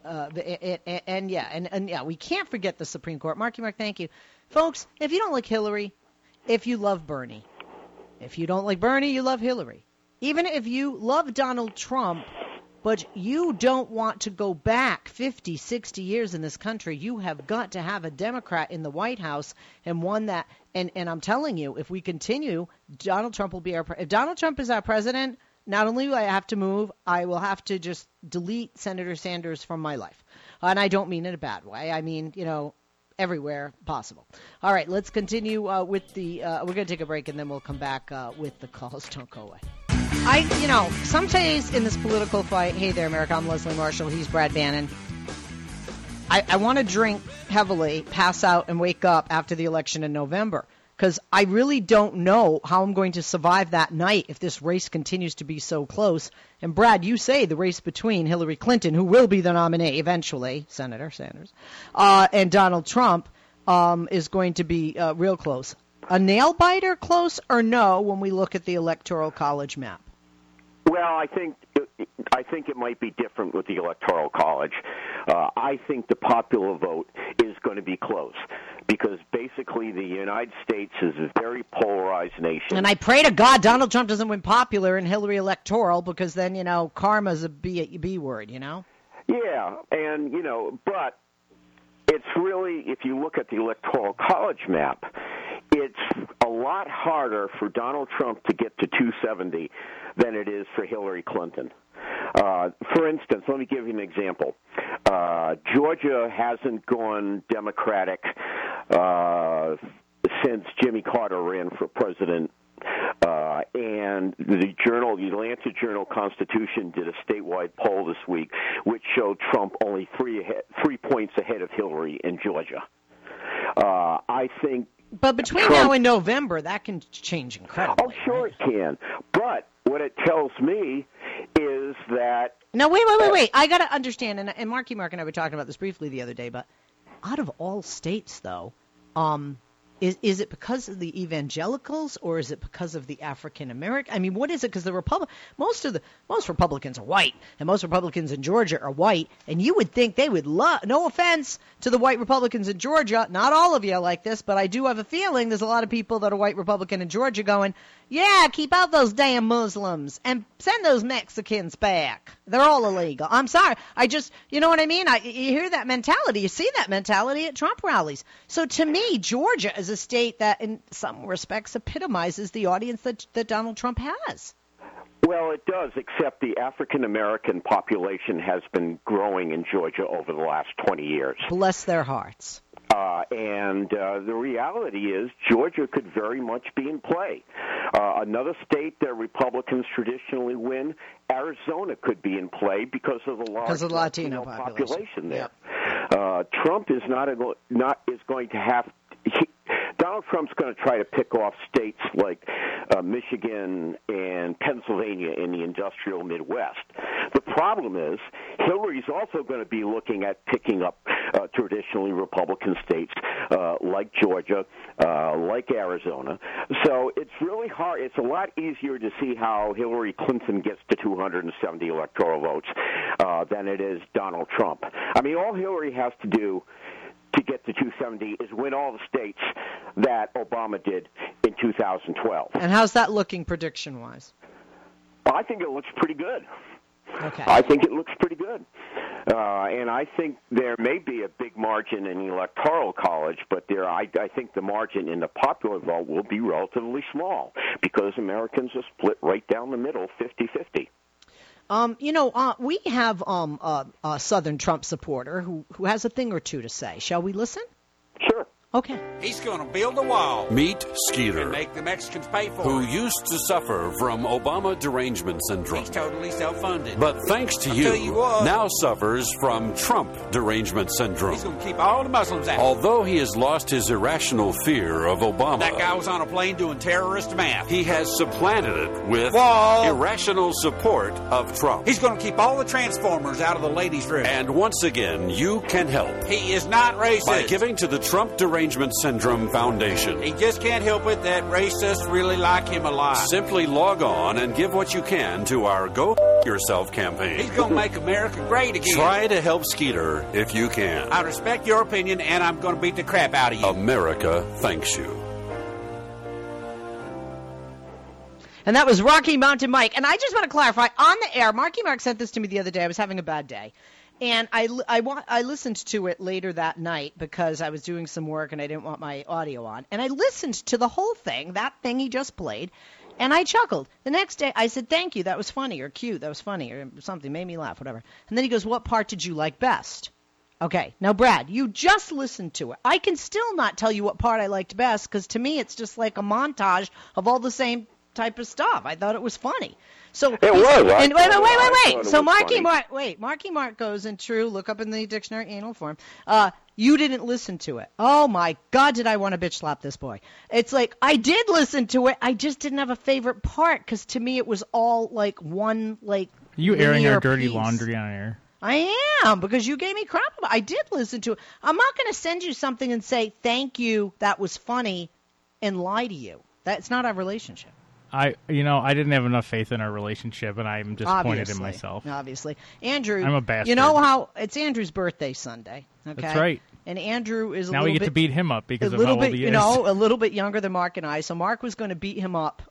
uh, and, and, and yeah, and, and yeah, we can't forget the Supreme Court. Marky Mark, thank you, folks. If you don't like Hillary, if you love Bernie, if you don't like Bernie, you love Hillary. Even if you love Donald Trump, but you don't want to go back 50, 60 years in this country, you have got to have a Democrat in the White House and one that, and, and I'm telling you, if we continue, Donald Trump will be our, if Donald Trump is our president, not only will I have to move, I will have to just delete Senator Sanders from my life. And I don't mean in a bad way. I mean, you know, everywhere possible. All right, let's continue uh, with the. Uh, we're going to take a break and then we'll come back uh, with the calls. Don't go away. I, you know, some days in this political fight. Hey there, America. I'm Leslie Marshall. He's Brad Bannon. I, I want to drink heavily, pass out, and wake up after the election in November because I really don't know how I'm going to survive that night if this race continues to be so close. And Brad, you say the race between Hillary Clinton, who will be the nominee eventually, Senator Sanders, uh, and Donald Trump um, is going to be uh, real close. A nail biter close or no when we look at the electoral college map? Well, I think I think it might be different with the electoral college. Uh, I think the popular vote is going to be close because basically the United States is a very polarized nation. And I pray to God Donald Trump doesn't win popular and Hillary electoral because then, you know, karma's a B, B word, you know? Yeah, and you know, but it's really if you look at the electoral college map, it's a lot harder for Donald Trump to get to 270 than it is for Hillary Clinton. Uh, for instance, let me give you an example. Uh, Georgia hasn't gone Democratic uh, since Jimmy Carter ran for president uh, and the journal, the Atlanta Journal Constitution, did a statewide poll this week, which showed Trump only three ahead, three points ahead of Hillary in Georgia. Uh, I think. But between Trump, now and November, that can change incredibly. Oh, sure it can. But what it tells me is that. No, wait, wait, wait, wait. I got to understand, and, and Marky Mark and I were talking about this briefly the other day, but out of all states, though, um, Is is it because of the evangelicals or is it because of the African American? I mean, what is it? Because the Republic, most of the most Republicans are white, and most Republicans in Georgia are white, and you would think they would love. No offense to the white Republicans in Georgia, not all of you like this, but I do have a feeling there's a lot of people that are white Republican in Georgia going, yeah, keep out those damn Muslims and send those Mexicans back. They're all illegal. I'm sorry. I just, you know what I mean? I, you hear that mentality. You see that mentality at Trump rallies. So to me, Georgia is a state that, in some respects, epitomizes the audience that, that Donald Trump has. Well, it does, except the African American population has been growing in Georgia over the last 20 years. Bless their hearts. Uh, and uh, the reality is, Georgia could very much be in play. Uh, another state that Republicans traditionally win, Arizona could be in play because of the large of the Latino, Latino population. population there. Yep. Uh, Trump is not a, not is going to have. He, Donald Trump's going to try to pick off states like uh, Michigan and Pennsylvania in the industrial Midwest. The problem is Hillary's also going to be looking at picking up uh, traditionally Republican states uh, like Georgia, uh, like Arizona. So it's really hard. It's a lot easier to see how Hillary Clinton gets to 270 electoral votes uh, than it is Donald Trump. I mean, all Hillary has to do to get to 270 is win all the states that Obama did in 2012. And how's that looking prediction wise? I think it looks pretty good. Okay. I think it looks pretty good. Uh, and I think there may be a big margin in the electoral college, but there, I, I think the margin in the popular vote will be relatively small because Americans are split right down the middle, 50-50. Um, you know, uh, we have um, a, a Southern Trump supporter who, who has a thing or two to say. Shall we listen? Sure. Okay. He's going to build a wall. Meet Skeeter, and make the Mexicans pay for who it. used to suffer from Obama derangement syndrome. He's totally self-funded. But thanks to I'll you, tell you what. now suffers from Trump derangement syndrome. He's going to keep all the Muslims out. Although he has lost his irrational fear of Obama, that guy was on a plane doing terrorist math. he has supplanted it with Wall. irrational support of Trump. He's going to keep all the Transformers out of the ladies' room. and once again, you can help he is not racist. by giving to the Trump Derangement Syndrome Foundation. He just can't help it that racists really like him a lot. Simply log on and give what you can to our Go F- Yourself He's going to make America great again. Try to help Skeeter if you can. I respect your opinion, and I'm going to beat the crap out of you. America thanks you. And that was Rocky Mountain Mike. And I just want to clarify on the air, Marky Mark sent this to me the other day. I was having a bad day. And I, I, wa- I listened to it later that night because I was doing some work and I didn't want my audio on. And I listened to the whole thing, that thing he just played, and I chuckled. The next day I said, Thank you, that was funny, or cute, that was funny, or something, made me laugh, whatever. And then he goes, What part did you like best? Okay, now Brad, you just listened to it. I can still not tell you what part I liked best because to me it's just like a montage of all the same type of stuff. I thought it was funny. So It was. I And wait, wait, wait, wait, wait. So Marky funny. Mark, wait, Marky Mark goes in true. Look up in the dictionary, anal form. Uh, you didn't listen to it. Oh my God, did I want to bitch slap this boy? It's like I did listen to it. I just didn't have a favorite part because to me it was all like one like. You airing linear our dirty piece. laundry on air. I am because you gave me crap. I did listen to it. I'm not going to send you something and say thank you. That was funny, and lie to you. That's not our relationship. I, you know, I didn't have enough faith in our relationship, and I'm disappointed obviously, in myself. Obviously, Andrew. I'm a bastard. You know how it's Andrew's birthday Sunday. Okay, That's right. And Andrew is a Now little we get bit, to beat him up a because of little how bit, old he you know, a little bit younger than Mark and I. So Mark was going to beat him up,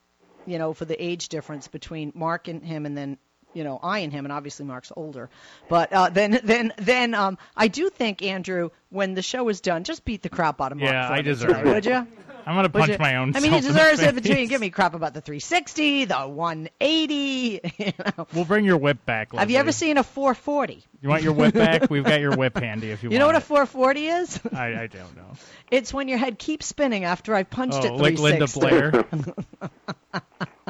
you know, for the age difference between Mark and him, and then you know I and him, and obviously Mark's older. But uh, then then then um, I do think Andrew, when the show is done, just beat the crap out of Mark. Yeah, for I deserve it. Would you? I'm gonna punch you? my own. I mean, he deserves it between. Give me crap about the 360, the 180. You know. We'll bring your whip back. Have you ever seen a 440? You want your whip back? We've got your whip handy if you, want. You know what want a 440 is? I, I don't know. It's when your head keeps spinning after I've punched Oh, it like Linda Blair.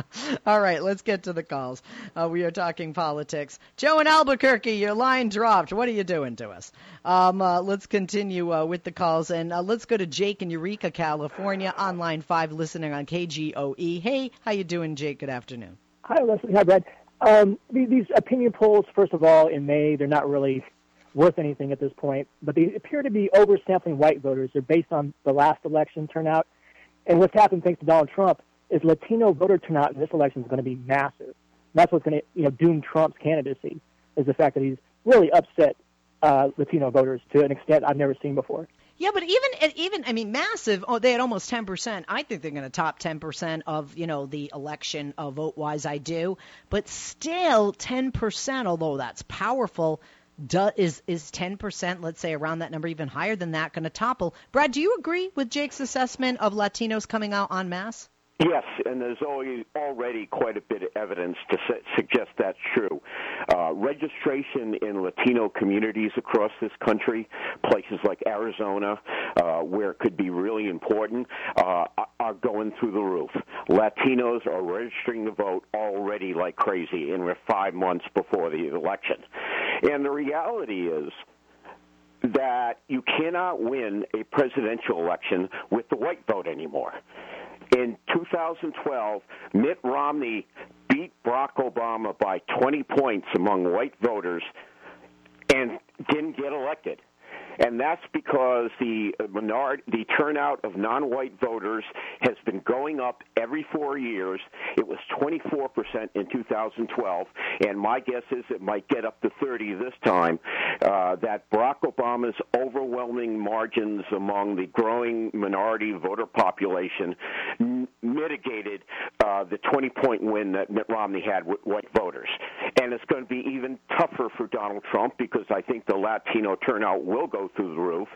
All right, let's get to the calls. Uh, we are talking politics. Joe in Albuquerque, your line dropped. What are you doing to us? Um, uh, let's continue uh, with the calls, and uh, let's go to Jake in Eureka, California, on line five, listening on KGOE. Hey, how you doing, Jake? Good afternoon. Hi, Leslie. Hi, Brad. Um, these opinion polls, first of all, in May, they're not really worth anything at this point, but they appear to be oversampling white voters. They're based on the last election turnout. And what's happened thanks to Donald Trump is Latino voter turnout in this election is going to be massive. And that's what's going to you know doom Trump's candidacy is the fact that he's really upset uh, Latino voters to an extent I've never seen before. Yeah, but even even I mean massive. Oh, they had almost 10%. I think they're going to top 10% of you know the election uh, vote wise. I do, but still 10%. Although that's powerful, do, is is 10%. Let's say around that number, even higher than that, going to topple. Brad, do you agree with Jake's assessment of Latinos coming out en masse? Yes, and there's always, already quite a bit of evidence to su- suggest that's true. Uh, registration in Latino communities across this country, places like Arizona, uh, where it could be really important, uh, are going through the roof. Latinos are registering to vote already like crazy, and we're five months before the election. And the reality is, that you cannot win a presidential election with the white vote anymore. In 2012, Mitt Romney beat Barack Obama by 20 points among white voters and didn't get elected and that's because the minority, the turnout of non-white voters has been going up every four years. It was 24 percent in 2012, and my guess is it might get up to 30 this time. Uh, that Barack Obama's overwhelming margins among the growing minority voter population mitigated uh, the 20-point win that Mitt Romney had with white voters, and it's going to be even tougher for Donald Trump because I think the Latino turnout will go through the roof,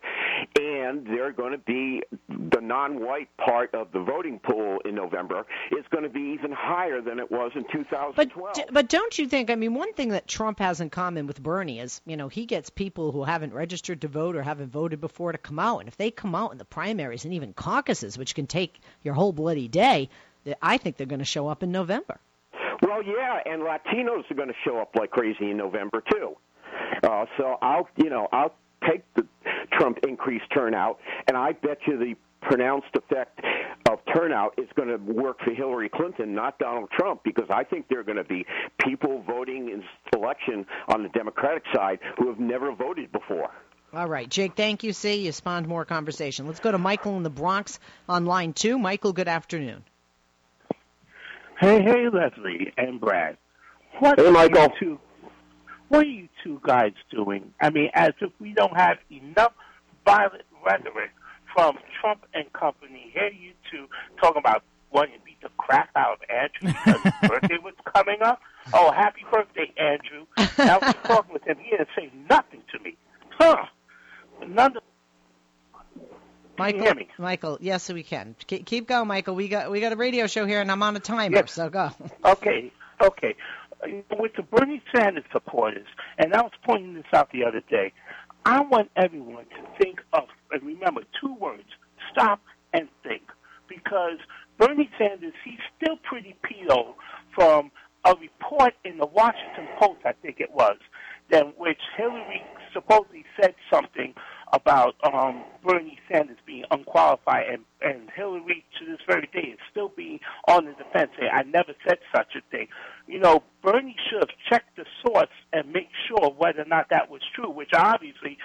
and they're going to be the non-white part of the voting pool in November is going to be even higher than it was in 2012. But but don't you think? I mean, one thing that Trump has in common with Bernie is, you know, he gets people who haven't registered to vote or haven't voted before to come out, and if they come out in the primaries and even caucuses, which can take your whole bloody day, I think they're going to show up in November. Well, yeah, and Latinos are going to show up like crazy in November too. Uh, so I'll, you know, I'll take the Trump increased turnout, and I bet you the pronounced effect of turnout is going to work for Hillary Clinton, not Donald Trump, because I think there are going to be people voting in election on the Democratic side who have never voted before. All right, Jake, thank you. See, you spawned more conversation. Let's go to Michael in the Bronx on line two. Michael, good afternoon. Hey, hey, Leslie and Brad. What hey, Michael. Two, what are you two guys doing? I mean, as if we don't have enough violent rhetoric from Trump and company. Here you two talking about wanting to beat the crap out of Andrew because his birthday was coming up. Oh, happy birthday, Andrew. I was talking with him. He didn't say nothing to me. Huh. None of Michael, Michael, yes, we can. Keep going, Michael. We got we got a radio show here, and I'm on a timer, yes. so go. Okay, okay. Uh, with the Bernie Sanders supporters, and I was pointing this out the other day, I want everyone to think of and remember two words: stop and think, because Bernie Sanders he's still pretty pedo from a report in the Washington Post, I think it was, in which Hillary supposedly said something about um, Bernie Sanders being unqualified, and, and Hillary to this very day is still being on the defense. Saying, I never said such a thing. You know, Bernie should have checked the source and make sure whether or not that was true, which obviously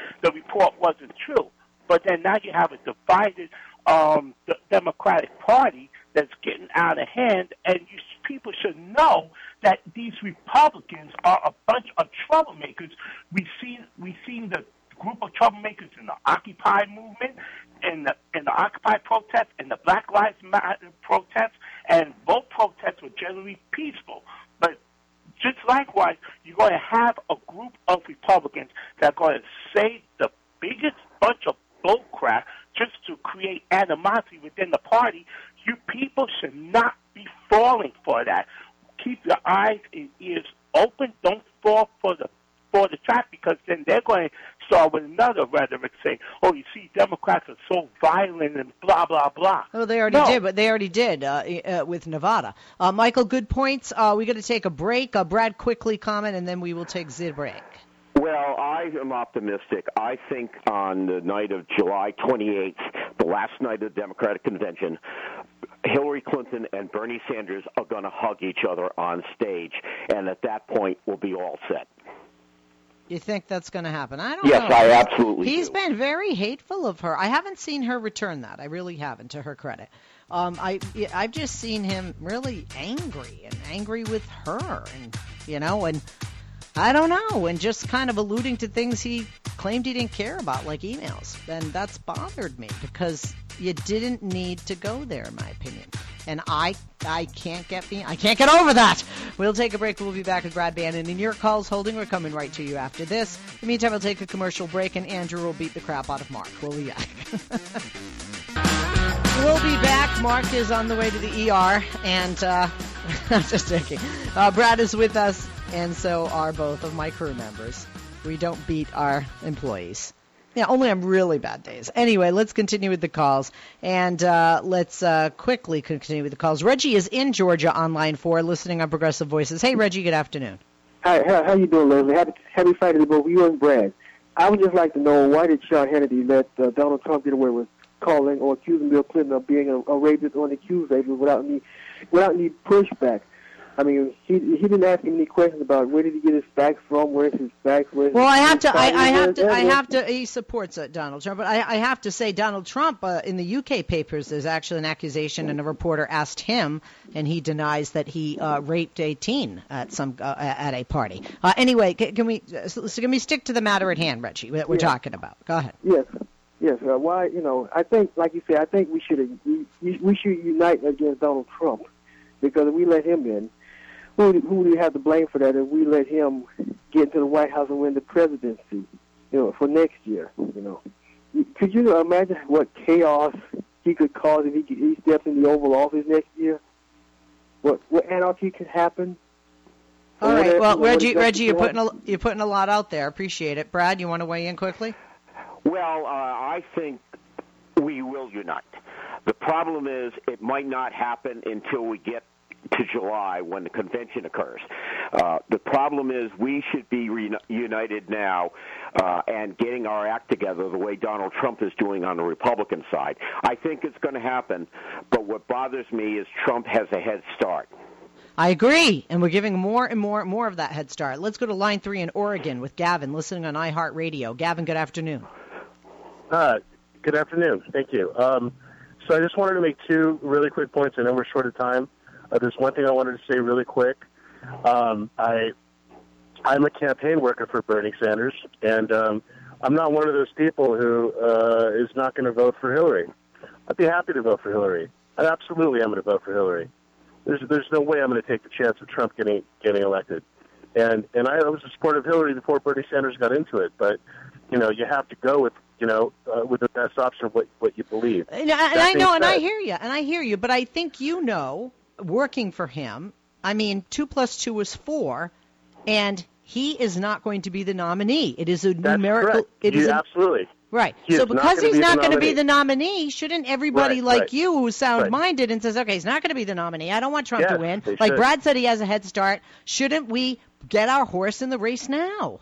report wasn't true. But then now you have a divided um, the Democratic Party that's getting out of hand, and you, people should know that these Republicans are a bunch of troublemakers. We see we've seen the group of troublemakers in the Occupy movement, in the in the Occupy protests, in the Black Lives Matter protests, and both protests were generally peaceful. But just likewise, you're going to have a group of Republicans that are going to say the biggest bunch of bullcrap just to create animosity within the party. You people should not be falling for that. Keep your eyes and ears open. Don't fall for the for the trap because then they're going to start with another rhetoric saying, "Oh, you see, Democrats are so violent and blah blah blah." Oh, they already no. did, but they already did uh, uh, with Nevada. Uh, Michael, good points. Uh, we got to take a break. Uh, Brad, quickly comment, and then we will take the break. Well, I am optimistic. I think on the night of July 28th, the last night of the Democratic convention, Hillary Clinton and Bernie Sanders are going to hug each other on stage, and at that point, we'll be all set. You think that's going to happen? I don't Yes, know. I absolutely He's do. been very hateful of her. I haven't seen her return that. I really haven't, to her credit. Um, I I've just seen him really angry and angry with her, and you know, and I don't know, and just kind of alluding to things he claimed he didn't care about, like emails, and that's bothered me because you didn't need to go there, in my opinion. And I I can't get me I can't get over that. We'll take a break. We'll be back with Brad Bannon and your calls holding. We're coming right to you after this. In the meantime, we'll take a commercial break, and Andrew will beat the crap out of Mark. We'll be back. We'll be back. Mark is on the way to the ER, and uh, I'm just joking. Uh, Brad is with us, and so are both of my crew members. We don't beat our employees. Yeah, only on really bad days. Anyway, let's continue with the calls, and uh, let's uh, quickly continue with the calls. Reggie is in Georgia on line four, listening on Progressive Voices. Hey, Reggie. Good afternoon. Hi, how, how you doing, Leslie? Happy, happy Friday to both you and Brad. I would just like to know why did Sean Hannity let uh, Donald Trump get away with calling or accusing Bill Clinton of being a, a rapist or an accusator without any without any pushback? I mean, he he didn't ask him any questions about where did he get his facts from, where's his facts, where's Well, I have to. I, I have to. I have to. He supports uh, Donald Trump, but I, I have to say, Donald Trump uh, in the UK papers, there's actually an accusation, and a reporter asked him, and he denies that he uh, raped a teen at some uh, at a party. Uh, anyway, can, can we uh, so, so can we stick to the matter at hand, Reggie? That we're Yeah. talking about. Go ahead. Yes, yes. Uh, why? You know, I think, like you said, I think we should we, we should unite against Donald Trump because if we let him in, who who do we have to blame for that? If we let him get into the White House and win the presidency, you know, for next year, you know, could you imagine what chaos he could cause if he he steps in the Oval Office next year? What what anarchy could happen? All Or right. what- Well, Reggie, Reggie, you're putting happen? a you're putting a lot out there. Appreciate it. Brad, you want to weigh in quickly? Well, uh, I think we will unite. The problem is it might not happen until we get to July when the convention occurs. Uh, the problem is we should be reuni- united now uh, and getting our act together the way Donald Trump is doing on the Republican side. I think it's going to happen, but what bothers me is Trump has a head start. I agree, and we're giving more and more and more of that head start. Let's go to line three in Oregon with Gavin, listening on iHeartRadio. Gavin, good afternoon. Uh, good afternoon. Thank you. Um, so I just wanted to make two really quick points. I know we're short of time. Uh, there's one thing I wanted to say really quick. Um, I I'm a campaign worker for Bernie Sanders, and um, I'm not one of those people who uh, is not going to vote for Hillary. I'd be happy to vote for Hillary. I absolutely am going to vote for Hillary. There's there's no way I'm going to take the chance of Trump getting getting elected. And and I was a supporter of Hillary before Bernie Sanders got into it, but you know you have to go with you know uh, with the best option of what what you believe. And, and I know, and I hear you, and I hear you, but I think you know, working for him, I mean, two plus two is four, and he is not going to be the nominee. It is a That's numerical. correct. It You- is a, absolutely right. He so because he's not going to be the nominee, shouldn't everybody Right, like right. you, who's sound Right. minded and says, okay, he's not going to be the nominee. I don't want Trump to win. Like should. Brad said, he has a head start. Shouldn't we get our horse in the race now?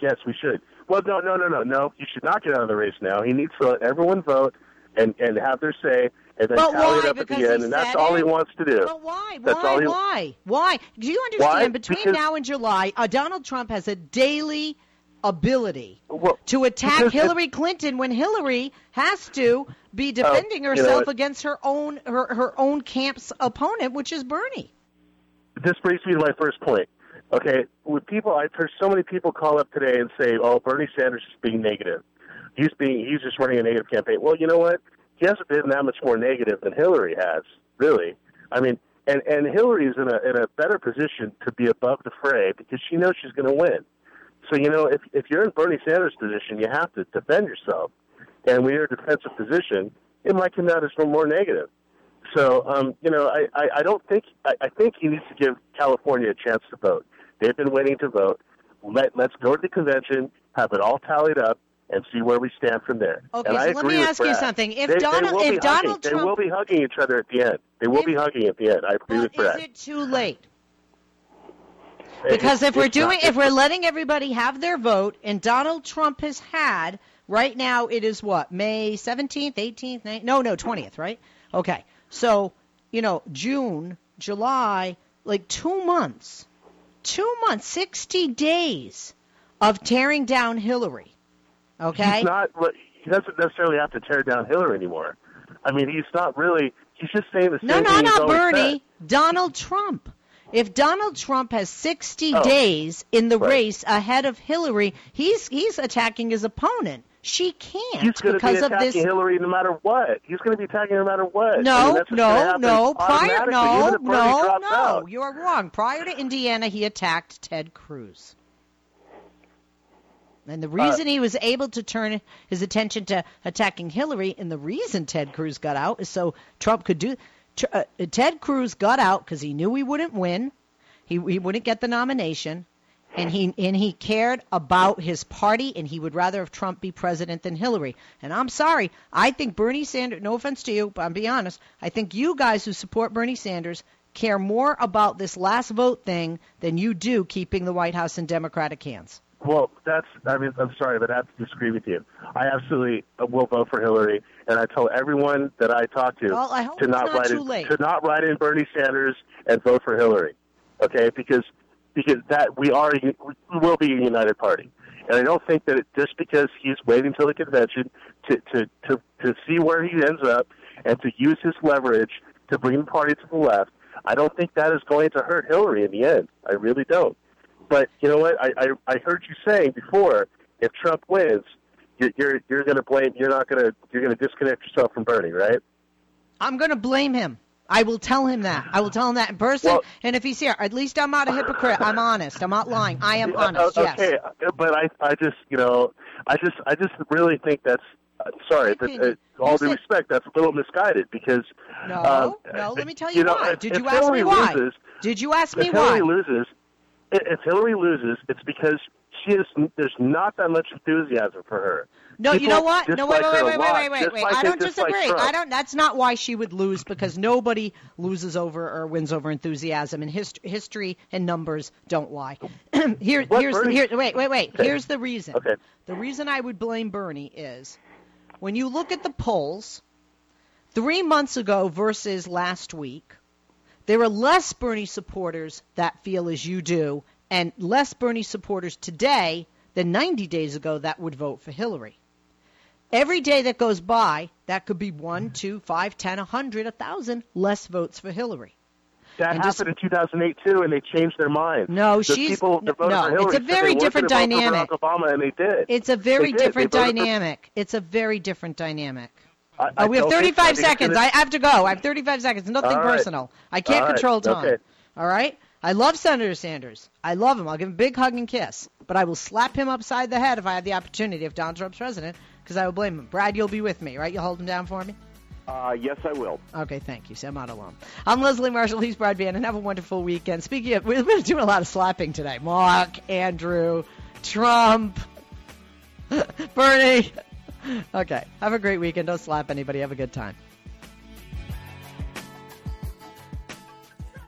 Yes, we should. Well, no, no, no, no, no. You should not get out of the race now. He needs to let everyone vote and and have their say, and then But tally why? it up at Because the he end, and that's said all he it? wants to do. But why? That's why? all he- Why? Why? Do you understand? Why? Between Because- now and July, uh, Donald Trump has a daily ability Well, to attack Hillary Clinton when Hillary has to be defending Oh, you know herself against her own her, her own camp's opponent, which is Bernie. this brings me to my first point. Okay, with people, I've heard so many people call up today and say, "Oh, Bernie Sanders is being negative. He's being he's just running a negative campaign." Well, you know what? He hasn't been that much more negative than Hillary has, really. I mean, and and Hillary is in a in a better position to be above the fray because she knows she's going to win. So you know, if if you're in Bernie Sanders' position, you have to defend yourself. And when you're in a defensive position, it might come out as more negative. So, um, you know, I, I, I don't think I, I think he needs to give California a chance to vote. They've been waiting to vote. Let let's go to the convention, have it all tallied up, and see where we stand from there. Okay, and so I let me ask you something. If they, Donald- they will if be Donald hugging, Trump- they will be hugging each other at the end. They will be hugging at the end. I agree with Is Brad. it too late? Because if we're doing, if we're letting everybody have their vote, and Donald Trump has had right now, it is what May seventeenth, eighteenth, no, no, twentieth, right? Okay, so you know June, July, like two months, two months, sixty days of tearing down Hillary. Okay? He's not. He doesn't necessarily have to tear down Hillary anymore. I mean, he's not really. He's just saying the same no, no, thing not always Bernie. said. Donald Trump. If Donald Trump has 60 Oh. days in the Right. race ahead of Hillary, he's he's attacking his opponent. She can't He's going to because be of this. Hillary no matter what. He's going to be attacking her no matter what. I mean, No, that's what's gonna no, no. Prior, no, even if Bernie no, no. out. You're wrong. Prior to Indiana, he attacked Ted Cruz. And the Uh, reason he was able to turn his attention to attacking Hillary, and the reason Ted Cruz got out, is so Trump could do. Tr- Uh, Ted Cruz got out because he knew he wouldn't win, he he wouldn't get the nomination, and he and he cared about his party, and he would rather have Trump be president than Hillary. And I'm sorry, I think Bernie Sanders. No offense to you, but I'm being honest. I think you guys who support Bernie Sanders care more about this last vote thing than you do keeping the White House in Democratic hands. Well, that's. I mean, I'm sorry, but I have to disagree with you. I absolutely will vote for Hillary, and I tell everyone that I talk to Well, I to not not write in, late. to not write in Bernie Sanders and vote for Hillary. Okay, because because that we are we will be a united party, and I don't think that it, just because he's waiting till the convention to to to to see where he ends up and to use his leverage to bring the party to the left. I don't think that is going to hurt Hillary in the end. I really don't. But you know what? I I, I heard you saying before, if Trump wins, you're you're, you're going to blame. You're not going to. You're going to disconnect yourself from Bernie, right? I'm going to blame him. I will tell him that. I will tell him that in person. Well- and if he's here, at least I'm not a hypocrite. I'm honest. I'm not lying. I am honest. Uh, Yes. okay, but I I just you know I just I just really think that's. Uh, sorry, but uh, all due respect, that's a little misguided because. No, uh, no. Let me tell you, you know, why. if- Did you ask Hillary me why? Loses, Did you ask me if why? Hillary loses, if Hillary loses, it's because she is. There's not that much enthusiasm for her. No, you know what? No, wait, wait, wait, wait, wait, wait, wait. I don't disagree. Trump. I don't. That's not why she would lose because nobody loses over or wins over enthusiasm, and hist- history and numbers don't lie. Here, What, here's Bernie? here. Wait, wait, wait. Okay. Here's the reason. Okay. The reason I would blame Bernie is when you look at the polls, three months ago versus last week, there are less Bernie supporters that feel as you do, and less Bernie supporters today than 90 days ago that would vote for Hillary. Every day that goes by, that could be one, mm-hmm. two, five, ten, a hundred, a thousand less votes for Hillary. That And happened just- in 2008 too, and they changed their minds. No, the she's- people that voted no, for Hillary it's a very different dynamic. Obama, and they did. It's a very different voted for- dynamic. It's a very different dynamic. I, Oh, we have 35 so. I think it's seconds. I have to go. I have 35 seconds. Nothing right. personal. I can't All right. control time. Okay. All right? I love Senator Sanders. I love him. I'll give him a big hug and kiss. But I will slap him upside the head if I have the opportunity if Donald Trump's president because I will blame him. Brad, you'll be with me, right? You'll hold him down for me? Uh, yes, I will. Okay, thank you. So I'm not alone. I'm Leslie Marshall. He's Brad and have a wonderful weekend. Speaking of, we've been doing a lot of slapping today. Mark, Andrew, Trump, Bernie. Okay, have a great weekend. Don't slap anybody. Have a good time.